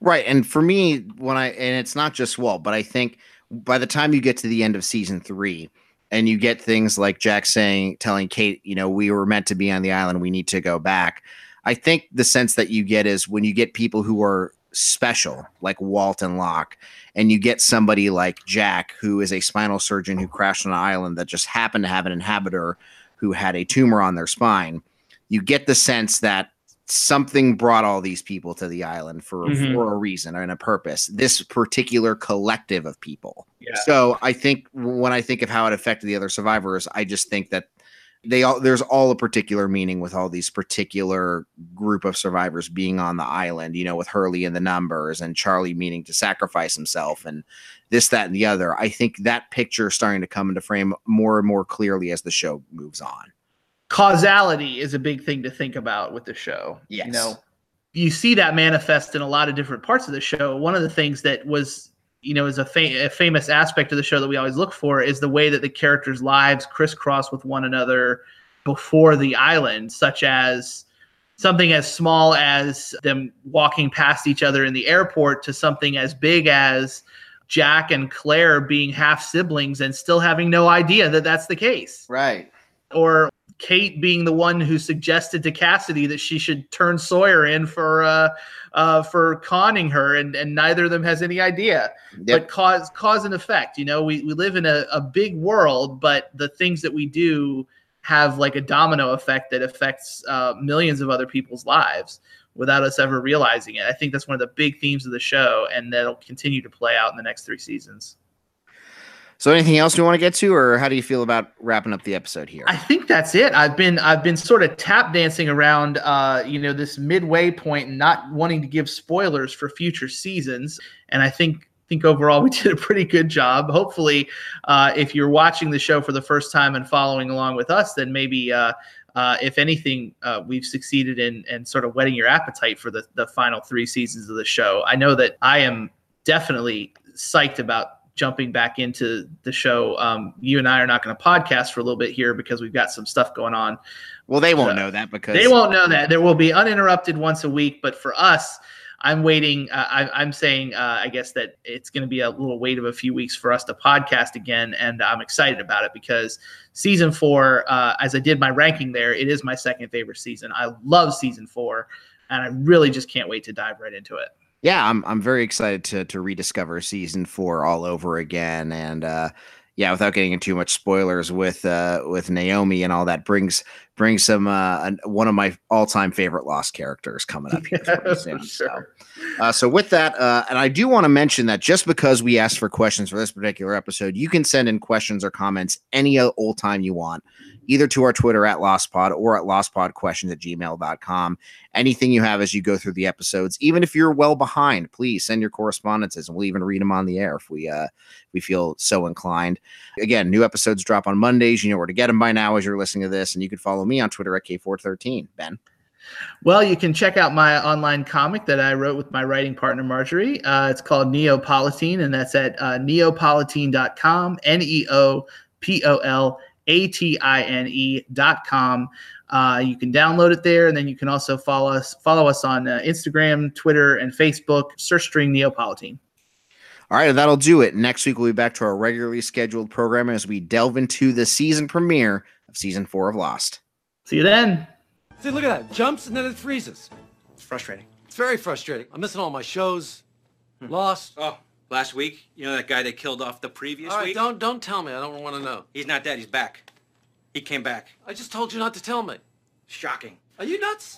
Right. And for me, when I, and it's not just Walt, but I think by the time you get to the end of season three, and you get things like Jack saying, telling Kate, you know, we were meant to be on the island, we need to go back. I think the sense that you get is when you get people who are special, like Walt and Locke, and you get somebody like Jack, who is a spinal surgeon who crashed on an island that just happened to have an inhabitor who had a tumor on their spine, you get the sense that something brought all these people to the island for, Mhm. for a reason and a purpose. This particular collective of people. Yeah. So I think when I think of how it affected the other survivors, I just think that they all there's all a particular meaning with all these particular group of survivors being on the island, you know, with Hurley and the numbers and Charlie meaning to sacrifice himself and this, that, and the other. I think that picture is starting to come into frame more and more clearly as the show moves on. causality is a big thing to think about with the show. Yes. You know, you see that manifest in a lot of different parts of the show. One of the things that was, you know, is a, fa- a famous aspect of the show that we always look for is the way that the characters' lives crisscross with one another before the island, such as something as small as them walking past each other in the airport to something as big as Jack and Claire being half siblings and still having no idea that that's the case Right. or Kate being the one who suggested to Cassidy that she should turn Sawyer in for uh, uh, for conning her, and, and neither of them has any idea. But cause cause and effect. You know, we, we live in a, a big world, but the things that we do have like a domino effect that affects uh, millions of other people's lives without us ever realizing it. I think that's one of the big themes of the show, and that'll continue to play out in the next three seasons. So anything else you want to get to, or how do you feel about wrapping up the episode here? I think that's it. I've been I've been sort of tap dancing around uh, you know, this midway point and not wanting to give spoilers for future seasons. And I think think overall we (laughs) did a pretty good job. Hopefully, uh, if you're watching the show for the first time and following along with us, then maybe uh, uh, if anything, uh, we've succeeded in, in sort of whetting your appetite for the, the final three seasons of the show. I know that I am definitely psyched about jumping back into the show. Um, you and I are not going to podcast for a little bit here because we've got some stuff going on. well, they won't know that because They won't know that there will be uninterrupted once a week, but for us, I'm waiting. Uh, I, I'm saying, uh, I guess that it's going to be a little wait of a few weeks for us to podcast again, and I'm excited about it because season four, uh, as I did my ranking there, it is my second favorite season. I love season four, and I really just can't wait to dive right into it. Yeah, I'm I'm very excited to to rediscover season four all over again, and uh, yeah, without getting into too much spoilers with uh, with Naomi and all that brings brings some uh, an, one of my all time favorite Lost characters coming up (laughs) here pretty soon. So, uh, so with that, uh, and I do want to mention that just because we asked for questions for this particular episode, you can send in questions or comments any old time you want, either to our Twitter at LostPod or at LostPodQuestions at gmail.com. Anything you have as you go through the episodes, even if you're well behind, please send your correspondences and we'll even read them on the air if we uh we feel so inclined. Again, new episodes drop on Mondays. You know where to get them by now as you're listening to this, and you can follow me on Twitter at K413. Ben. Well, you can check out my online comic that I wrote with my writing partner, Marjorie. Uh, it's called Neopolatine, and that's at uh, neopolatine.com, N E O P O L A T I N E.com. Uh, you can download it there, and then you can also follow us follow us on uh, Instagram, Twitter, and Facebook. Search string Neopolatine. All right, that'll do it. Next week, we'll be back to our regularly scheduled program as we delve into the season premiere of season four of Lost. See you then. See, look at that. Jumps and then it freezes. It's frustrating. It's very frustrating. I'm missing all my shows. Lost. Oh, last week, you know that guy they killed off the previous All right, week? don't don't tell me. I don't want to know. He's not dead. He's back. He came back. I just told you not to tell me. Shocking. Are you nuts?